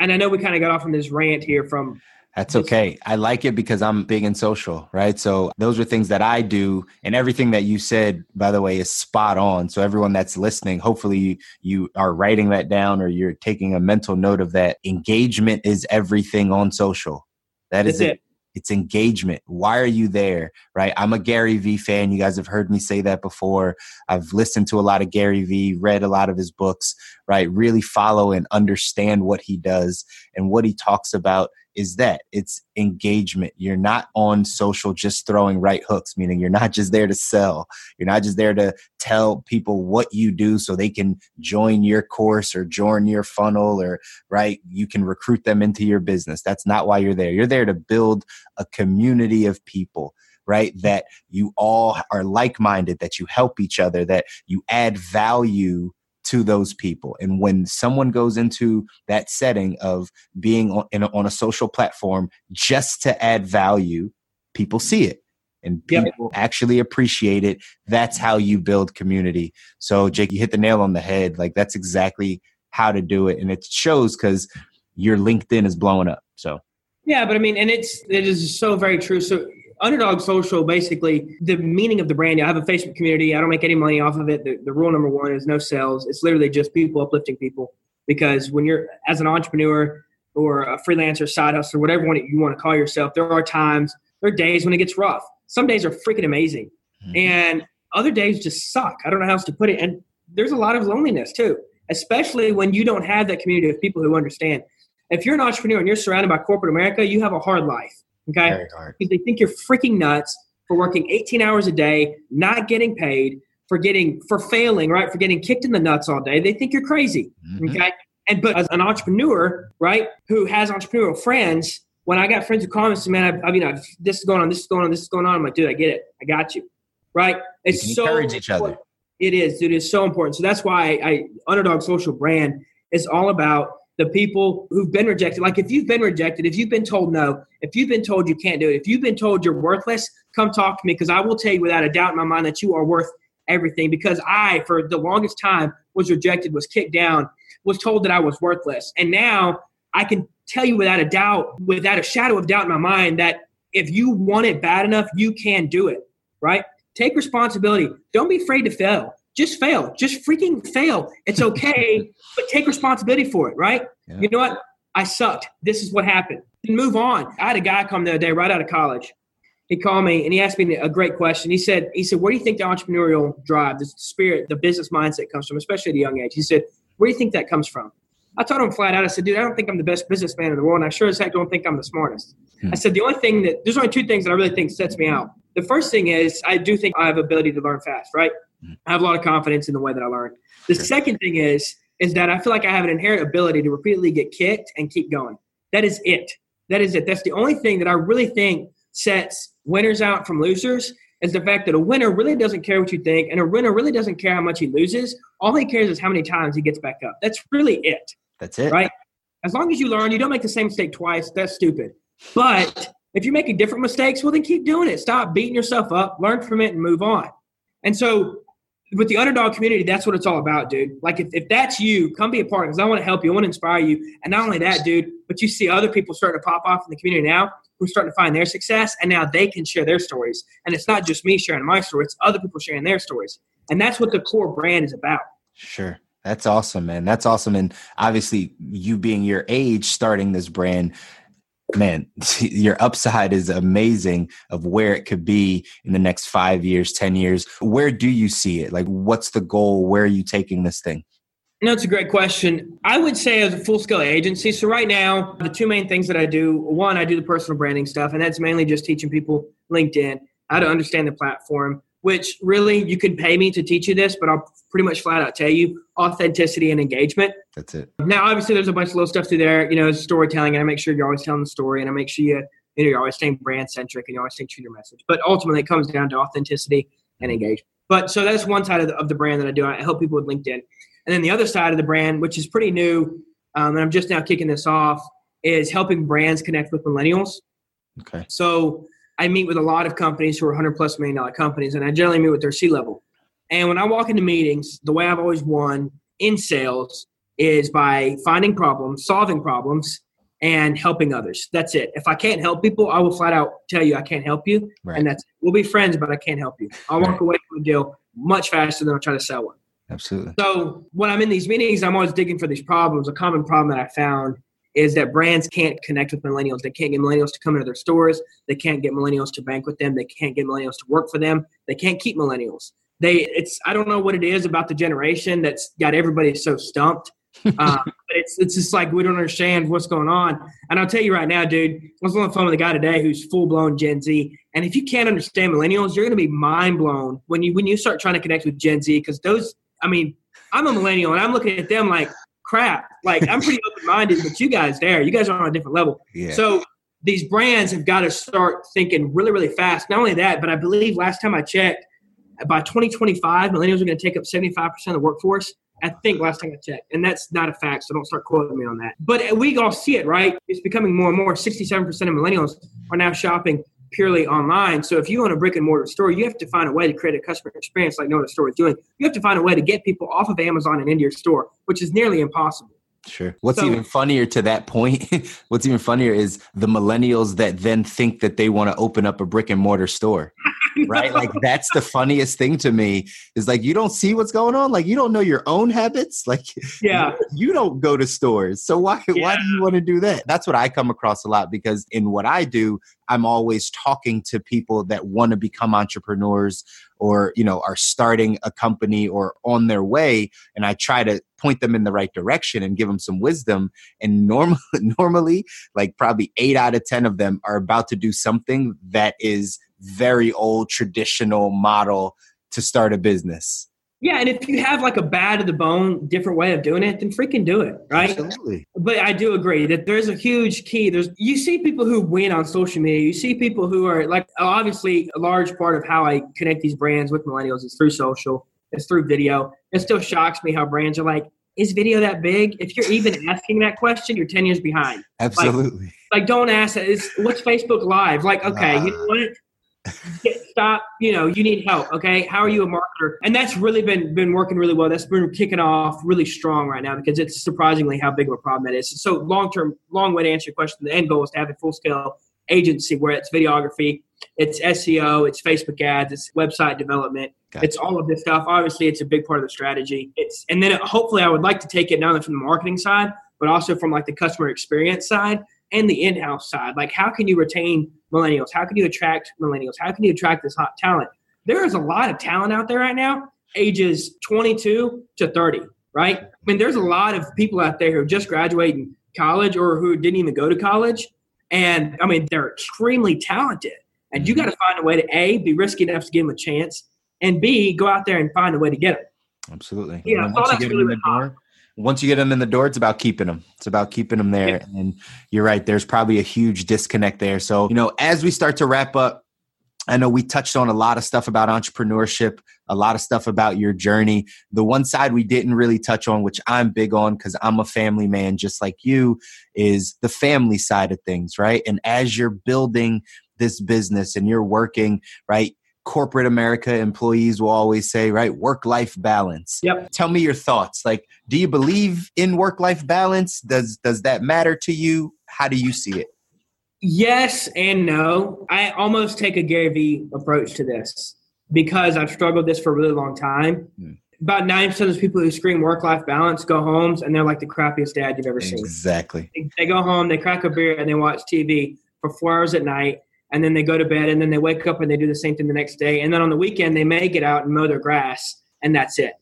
Speaker 2: And I know we kind of got off on this rant here from
Speaker 1: that's okay. I like it because I'm big in social, right? So those are things that I do. And everything that you said, by the way, is spot on. So everyone that's listening, hopefully you, you are writing that down or you're taking a mental note of that. Engagement is everything on social. That is it. it. It's engagement. Why are you there? Right. I'm a Gary Vee fan. You guys have heard me say that before. I've listened to a lot of Gary Vee, read a lot of his books, right? Really follow and understand what he does and what he talks about is that it's engagement. You're not on social just throwing right hooks, meaning you're not just there to sell. You're not just there to tell people what you do so they can join your course or join your funnel or, right, you can recruit them into your business. That's not why you're there. You're there to build a community of people right? That you all are like minded, that you help each other, that you add value to those people. And when someone goes into that setting of being on, a, on a social platform just to add value, people see it and people yep. actually appreciate it. That's how you build community. So, Jake, you hit the nail on the head. Like, that's exactly how to do it. And it shows because your LinkedIn is blowing up. So,
Speaker 2: yeah, but I mean, and it's it is so very true. So Underdog Social, basically, the meaning of the brand. I have a Facebook community. I don't make any money off of it. The, the rule number one is no sales. It's literally just people uplifting people. Because when you're as an entrepreneur or a freelancer, side hustler, whatever one you want to call yourself, there are times, there are days when it gets rough. Some days are freaking amazing, mm-hmm. and other days just suck. I don't know how else to put it. And there's a lot of loneliness too, especially when you don't have that community of people who understand. If you're an entrepreneur and you're surrounded by corporate America, you have a hard life Okay. Because they think you're freaking nuts for working 18 hours a day, not getting paid, for getting for failing, right? For getting kicked in the nuts all day. They think you're crazy. Mm-hmm. Okay. And but as an entrepreneur, right, who has entrepreneurial friends, when I got friends who call me and say, man, I, I mean, I've, this is going on, this is going on, this is going on. I'm like, dude, I get it. I got you. Right.
Speaker 1: It's so encourage each other.
Speaker 2: It is, dude. It's so important. So that's why I, I Underdog Social Brand is all about the people who've been rejected. Like if you've been rejected, if you've been told no, if you've been told you can't do it, if you've been told you're worthless, come talk to me because I will tell you without a doubt in my mind that you are worth everything. Because I, for the longest time, was rejected, was kicked down, was told that I was worthless. And now I can tell you without a doubt, without a shadow of doubt in my mind, that if you want it bad enough, you can do it, right? Take responsibility. Don't be afraid to fail just fail. Just freaking fail. It's okay, but take responsibility for it, right? Yeah. You know what? I sucked. This is what happened. And move on. I had a guy come the other day right out of college. He called me and he asked me a great question. He said, he said, where do you think the entrepreneurial drive, the spirit, the business mindset comes from, especially at a young age? He said, where do you think that comes from? I told him flat out, I said, dude, I don't think I'm the best businessman in the world, and I sure as heck don't think I'm the smartest. Hmm. I said, the only thing that, there's only two things that I really think sets me out. The first thing is, I do think I have ability to learn fast, right? I have a lot of confidence in the way that I learn. The sure. second thing is, is that I feel like I have an inherent ability to repeatedly get kicked and keep going. That is it. That is it. That's the only thing that I really think sets winners out from losers is the fact that a winner really doesn't care what you think, and a winner really doesn't care how much he loses. All he cares is how many times he gets back up. That's really it.
Speaker 1: That's it.
Speaker 2: Right? As long as you learn, you don't make the same mistake twice. That's stupid. But if you're making different mistakes, well, then keep doing it. Stop beating yourself up, learn from it, and move on. And so with the underdog community, that's what it's all about, dude. Like if, if that's you, come be a part because I want to help you. I want to inspire you. And not only that, dude, but you see other people starting to pop off in the community now who are starting to find their success and now they can share their stories. And it's not just me sharing my story, it's other people sharing their stories. And that's what the core brand is about.
Speaker 1: Sure. That's awesome, man. That's awesome. And obviously, you being your age, starting this brand, man, your upside is amazing of where it could be in the next five years, 10 years. Where do you see it? Like, what's the goal? Where are you taking this thing?
Speaker 2: No, it's a great question. I would say as a full scale agency. So right now, the two main things that I do, one, I do the personal branding stuff, and that's mainly just teaching people LinkedIn, how to understand the platform, which really you can pay me to teach you this, but I'll pretty much flat out tell you authenticity and engagement.
Speaker 1: That's it.
Speaker 2: Now, obviously, there's a bunch of little stuff through there, you know, storytelling, and I make sure you're always telling the story, and I make sure you, you know, you're always staying brand centric and you're always staying true to your message. But ultimately, it comes down to authenticity and engagement. But so that's one side of the, of the brand that I do. I help people with LinkedIn. And then the other side of the brand, which is pretty new, um, and I'm just now kicking this off, is helping brands connect with millennials.
Speaker 1: Okay.
Speaker 2: So I meet with a lot of companies who are 100 plus million dollar companies, and I generally meet with their C level. And when I walk into meetings, the way I've always won in sales is by finding problems, solving problems, and helping others. That's it. If I can't help people, I will flat out tell you I can't help you, right. and that's we'll be friends, but I can't help you. I'll walk away from a deal much faster than I'll try to sell one.
Speaker 1: Absolutely.
Speaker 2: So when I'm in these meetings, I'm always digging for these problems. A common problem that I found is that brands can't connect with millennials. They can't get millennials to come into their stores. They can't get millennials to bank with them. They can't get millennials to work for them. They can't keep millennials they it's I don't know what it is about the generation that's got everybody so stumped. uh, but it's it's just like we don't understand what's going on. And I'll tell you right now, dude, I was on the phone with a guy today who's full blown Gen Z. And if you can't understand millennials, you're gonna be mind blown when you when you start trying to connect with Gen Z because those I mean, I'm a millennial and I'm looking at them like crap. Like I'm pretty open minded, but you guys there, you guys are on a different level.
Speaker 1: Yeah.
Speaker 2: So these brands have got to start thinking really, really fast. Not only that, but I believe last time I checked, by 2025, millennials are going to take up 75% of the workforce. I think last time I checked, and that's not a fact, so don't start quoting me on that. But we all see it, right? It's becoming more and more. 67% of millennials are now shopping purely online. So if you own a brick and mortar store, you have to find a way to create a customer experience like no other store is doing. You have to find a way to get people off of Amazon and into your store, which is nearly impossible.
Speaker 1: Sure. What's so, even funnier to that point, what's even funnier is the millennials that then think that they want to open up a brick and mortar store. right? Like that's the funniest thing to me is like you don't see what's going on. Like you don't know your own habits. Like
Speaker 2: yeah,
Speaker 1: you don't go to stores. So why yeah. why do you want to do that? That's what I come across a lot because in what I do, I'm always talking to people that want to become entrepreneurs or you know are starting a company or on their way and I try to point them in the right direction and give them some wisdom and normally normally like probably 8 out of 10 of them are about to do something that is very old traditional model to start a business.
Speaker 2: Yeah, and if you have like a bad to the bone, different way of doing it, then freaking do it, right?
Speaker 1: Absolutely.
Speaker 2: But I do agree that there's a huge key. There's you see people who win on social media. You see people who are like obviously a large part of how I connect these brands with millennials is through social. It's through video. It still shocks me how brands are like, is video that big? If you're even asking that question, you're 10 years behind.
Speaker 1: Absolutely.
Speaker 2: Like, like don't ask that. It's, what's Facebook Live? Like, okay, you know what? Stop you know you need help okay? How are you a marketer? And that's really been been working really well. That's been kicking off really strong right now because it's surprisingly how big of a problem that is. So long term long way to answer your question. The end goal is to have a full scale agency where it's videography it's seo it's facebook ads it's website development. Gotcha. it's all of this stuff. Obviously it's a big part of the strategy. It's and then it, hopefully i would like to take it not only from the marketing side but also from like the customer experience side and the in-house side. Like how can you retain millennials? How can you attract millennials? How can you attract this hot talent? There is a lot of talent out there right now, ages 22 to 30. right? I mean, there's a lot of people out there who just graduated college or who didn't even go to college. And I mean, they're extremely talented. And you mm-hmm. got to find a way to A, be risky enough to give them a chance, and B, go out there and find a way to get them.
Speaker 1: Absolutely. Yeah, once you get them in the door, once you get them in the door, it's about keeping them. It's about keeping them there. Yeah. And you're right. There's probably a huge disconnect there. So, you know, as we start to wrap up, I know we touched on a lot of stuff about entrepreneurship, a lot of stuff about your journey. The one side we didn't really touch on, which I'm big on because I'm a family man just like you, is the family side of things, right? And as you're building this business and you're working, right? Corporate America employees will always say, right, work life balance.
Speaker 2: Yep.
Speaker 1: Tell me your thoughts. Like, do you believe in work life balance? Does does that matter to you? How do you see it?
Speaker 2: Yes and no. I almost take a Gary Vee approach to this because I've struggled this for a really long time. Hmm. About 9% of those people who scream work life balance go homes and they're like the crappiest dad you've ever seen.
Speaker 1: Exactly.
Speaker 2: They, they go home, they crack a beer, and they watch TV for four hours at night. And then they go to bed and then they wake up and they do the same thing the next day. And then on the weekend, they may get out and mow their grass and that's it.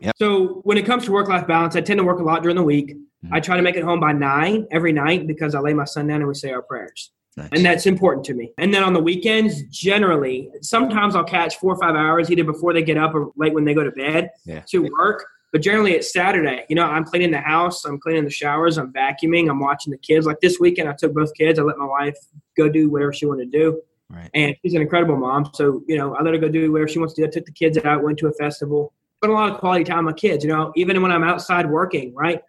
Speaker 2: Yep. So when it comes to work life balance, I tend to work a lot during the week. Mm-hmm. I try to make it home by nine every night because I lay my son down and we say our prayers. Nice. And that's important to me. And then on the weekends, generally, sometimes I'll catch four or five hours either before they get up or late when they go to bed yeah. to work. But generally, it's Saturday. You know, I'm cleaning the house, I'm cleaning the showers, I'm vacuuming, I'm watching the kids. Like this weekend, I took both kids. I let my wife go do whatever she wanted to do. Right. And she's an incredible mom. So, you know, I let her go do whatever she wants to do. I took the kids out, went to a festival, spent a lot of quality time with kids. You know, even when I'm outside working, right?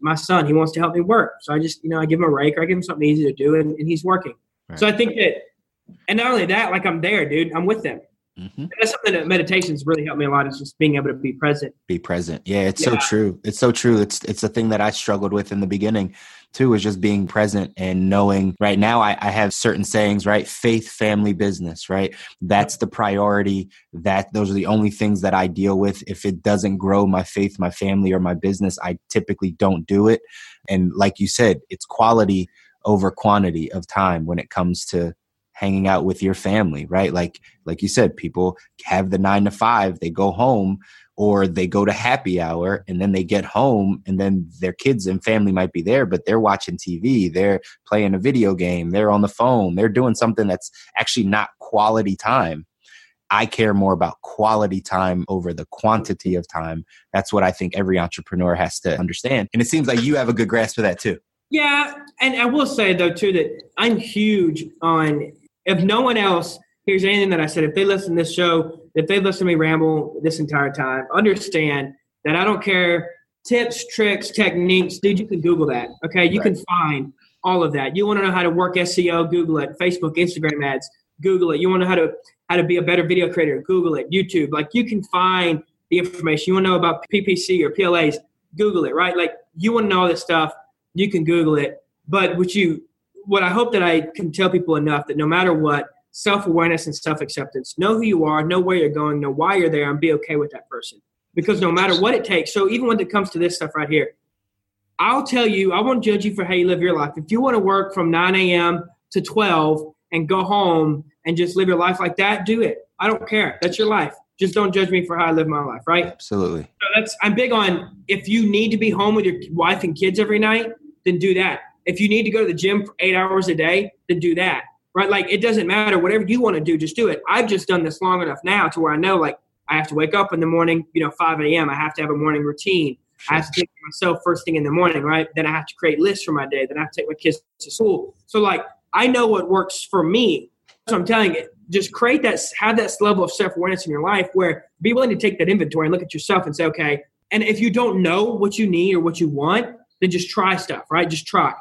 Speaker 2: my son, he wants to help me work. So I just, you know, I give him a rake or I give him something easy to do and, and he's working. Right. So I think that, and not only that, like I'm there, dude, I'm with them. Mm-hmm. That's something that meditation's really helped me a lot is just being able to be present.
Speaker 1: Be present. Yeah, it's yeah. so true. It's so true. It's it's a thing that I struggled with in the beginning too, is just being present and knowing right now I, I have certain sayings, right? Faith, family, business, right? That's the priority. That those are the only things that I deal with. If it doesn't grow my faith, my family, or my business, I typically don't do it. And like you said, it's quality over quantity of time when it comes to hanging out with your family right like like you said people have the 9 to 5 they go home or they go to happy hour and then they get home and then their kids and family might be there but they're watching TV they're playing a video game they're on the phone they're doing something that's actually not quality time I care more about quality time over the quantity of time. That's what I think every entrepreneur has to understand. And it seems like you have a good grasp of that too.
Speaker 2: Yeah. And I will say, though, too, that I'm huge on if no one else hears anything that I said, if they listen to this show, if they listen to me ramble this entire time, understand that I don't care tips, tricks, techniques, dude, you can Google that. Okay. You right. can find all of that. You want to know how to work SEO, Google it, Facebook, Instagram ads, Google it. You want to know how to how to be a better video creator, Google it, YouTube. Like you can find the information. You want to know about PPC or PLAs, Google it, right? Like you want to know all this stuff, you can Google it. But what you what I hope that I can tell people enough that no matter what, self awareness and self acceptance, know who you are, know where you're going, know why you're there, and be okay with that person. Because no matter what it takes, so even when it comes to this stuff right here, I'll tell you, I won't judge you for how you live your life. If you want to work from 9 a.m. to 12 and go home and just live your life like that, do it. I don't care. That's your life. Just don't judge me for how I live my life, right?
Speaker 1: Absolutely.
Speaker 2: So that's I'm big on if you need to be home with your wife and kids every night, then do that. If you need to go to the gym for eight hours a day, then do that. Right? Like it doesn't matter. Whatever you want to do, just do it. I've just done this long enough now to where I know like I have to wake up in the morning, you know, 5 a.m. I have to have a morning routine. I have to take myself first thing in the morning, right? Then I have to create lists for my day. Then I have to take my kids to school. So like I know what works for me. So I'm telling you, just create that, have that level of self awareness in your life where be willing to take that inventory and look at yourself and say, okay. And if you don't know what you need or what you want, then just try stuff, right? Just try.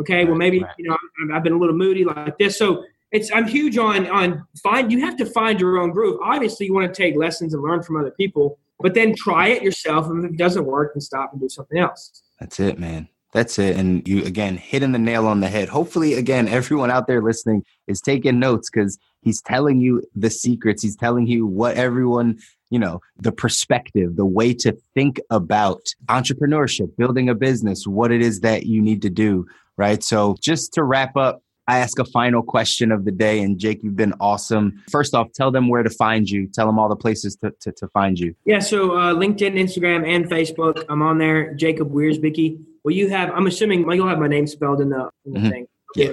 Speaker 2: Okay, well maybe you know I've been a little moody like this, so it's I'm huge on on find. You have to find your own groove. Obviously, you want to take lessons and learn from other people, but then try it yourself. And if it doesn't work, then stop and do something else.
Speaker 1: That's it, man. That's it. And you again hitting the nail on the head. Hopefully, again, everyone out there listening is taking notes because he's telling you the secrets. He's telling you what everyone, you know, the perspective, the way to think about entrepreneurship, building a business, what it is that you need to do right? So just to wrap up, I ask a final question of the day. And Jake, you've been awesome. First off, tell them where to find you. Tell them all the places to, to, to find you.
Speaker 2: Yeah, so uh, LinkedIn, Instagram, and Facebook. I'm on there, Jacob Wierzbicki. Well, you have, I'm assuming you'll have my name spelled in the, in the mm-hmm. thing. Yeah.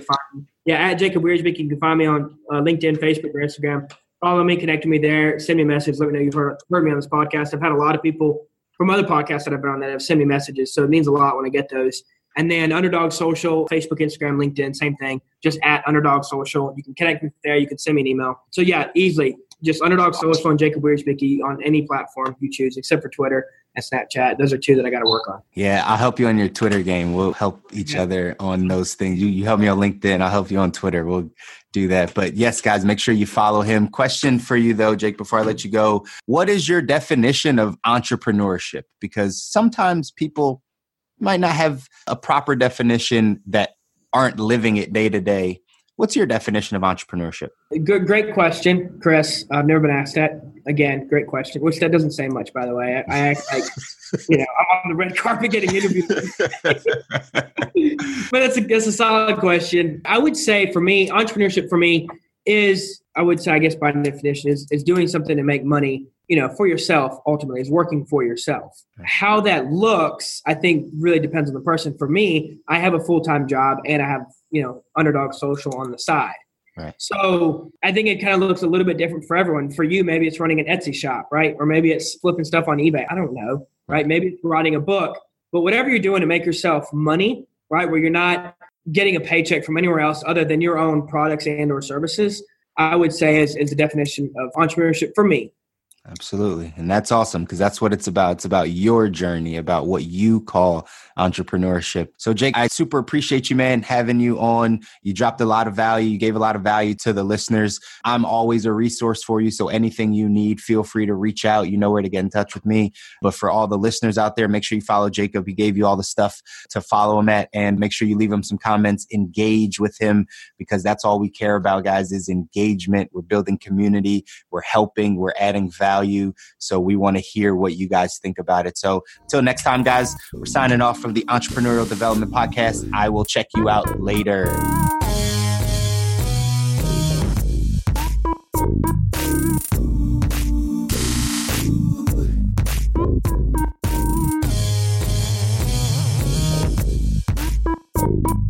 Speaker 2: Yeah, at Jacob Wierzbicki. You can find me on uh, LinkedIn, Facebook, or Instagram. Follow me, connect with me there, send me a message, let me know you've heard, heard me on this podcast. I've had a lot of people from other podcasts that I've been on that have sent me messages. So it means a lot when I get those. And then Underdog Social, Facebook, Instagram, LinkedIn, same thing. Just at Underdog Social. You can connect me there. You can send me an email. So yeah, easily. Just Underdog Social and Jacob Wierzbicki on any platform you choose, except for Twitter and Snapchat. Those are two that I got to work on.
Speaker 1: Yeah, I'll help you on your Twitter game. We'll help each yeah. other on those things. You you help me on LinkedIn. I'll help you on Twitter. We'll do that. But yes, guys, make sure you follow him. Question for you though, Jake, before I let you go. What is your definition of entrepreneurship? Because sometimes people might not have a proper definition that aren't living it day to day. What's your definition of entrepreneurship?
Speaker 2: Good, great question, Chris. I've never been asked that. Again, great question. Which that doesn't say much, by the way. I, I like, you know, I'm on the red carpet getting interviewed. but that's a that's a solid question. I would say for me, entrepreneurship for me is, I would say, I guess by definition, is is doing something to make money you know for yourself ultimately is working for yourself. How that looks i think really depends on the person. For me i have a full-time job and i have you know underdog social on the side. Right. So i think it kind of looks a little bit different for everyone. For you maybe it's running an etsy shop right? Or maybe it's flipping stuff on ebay. I don't know right? Maybe it's writing a book. But whatever you're doing to make yourself money right where you're not getting a paycheck from anywhere else other than your own products and or services i would say is, is the definition of entrepreneurship for me
Speaker 1: Absolutely. And that's awesome because that's what it's about. It's about your journey, about what you call entrepreneurship. So, Jake, I super appreciate you, man, having you on. You dropped a lot of value. You gave a lot of value to the listeners. I'm always a resource for you. So, anything you need, feel free to reach out. You know where to get in touch with me. But for all the listeners out there, make sure you follow Jacob. He gave you all the stuff to follow him at and make sure you leave him some comments, engage with him because that's all we care about, guys, is engagement. We're building community, we're helping, we're adding value value. So we want to hear what you guys think about it. So until next time, guys, we're signing off from the Entrepreneurial Development Podcast. I will check you out later. you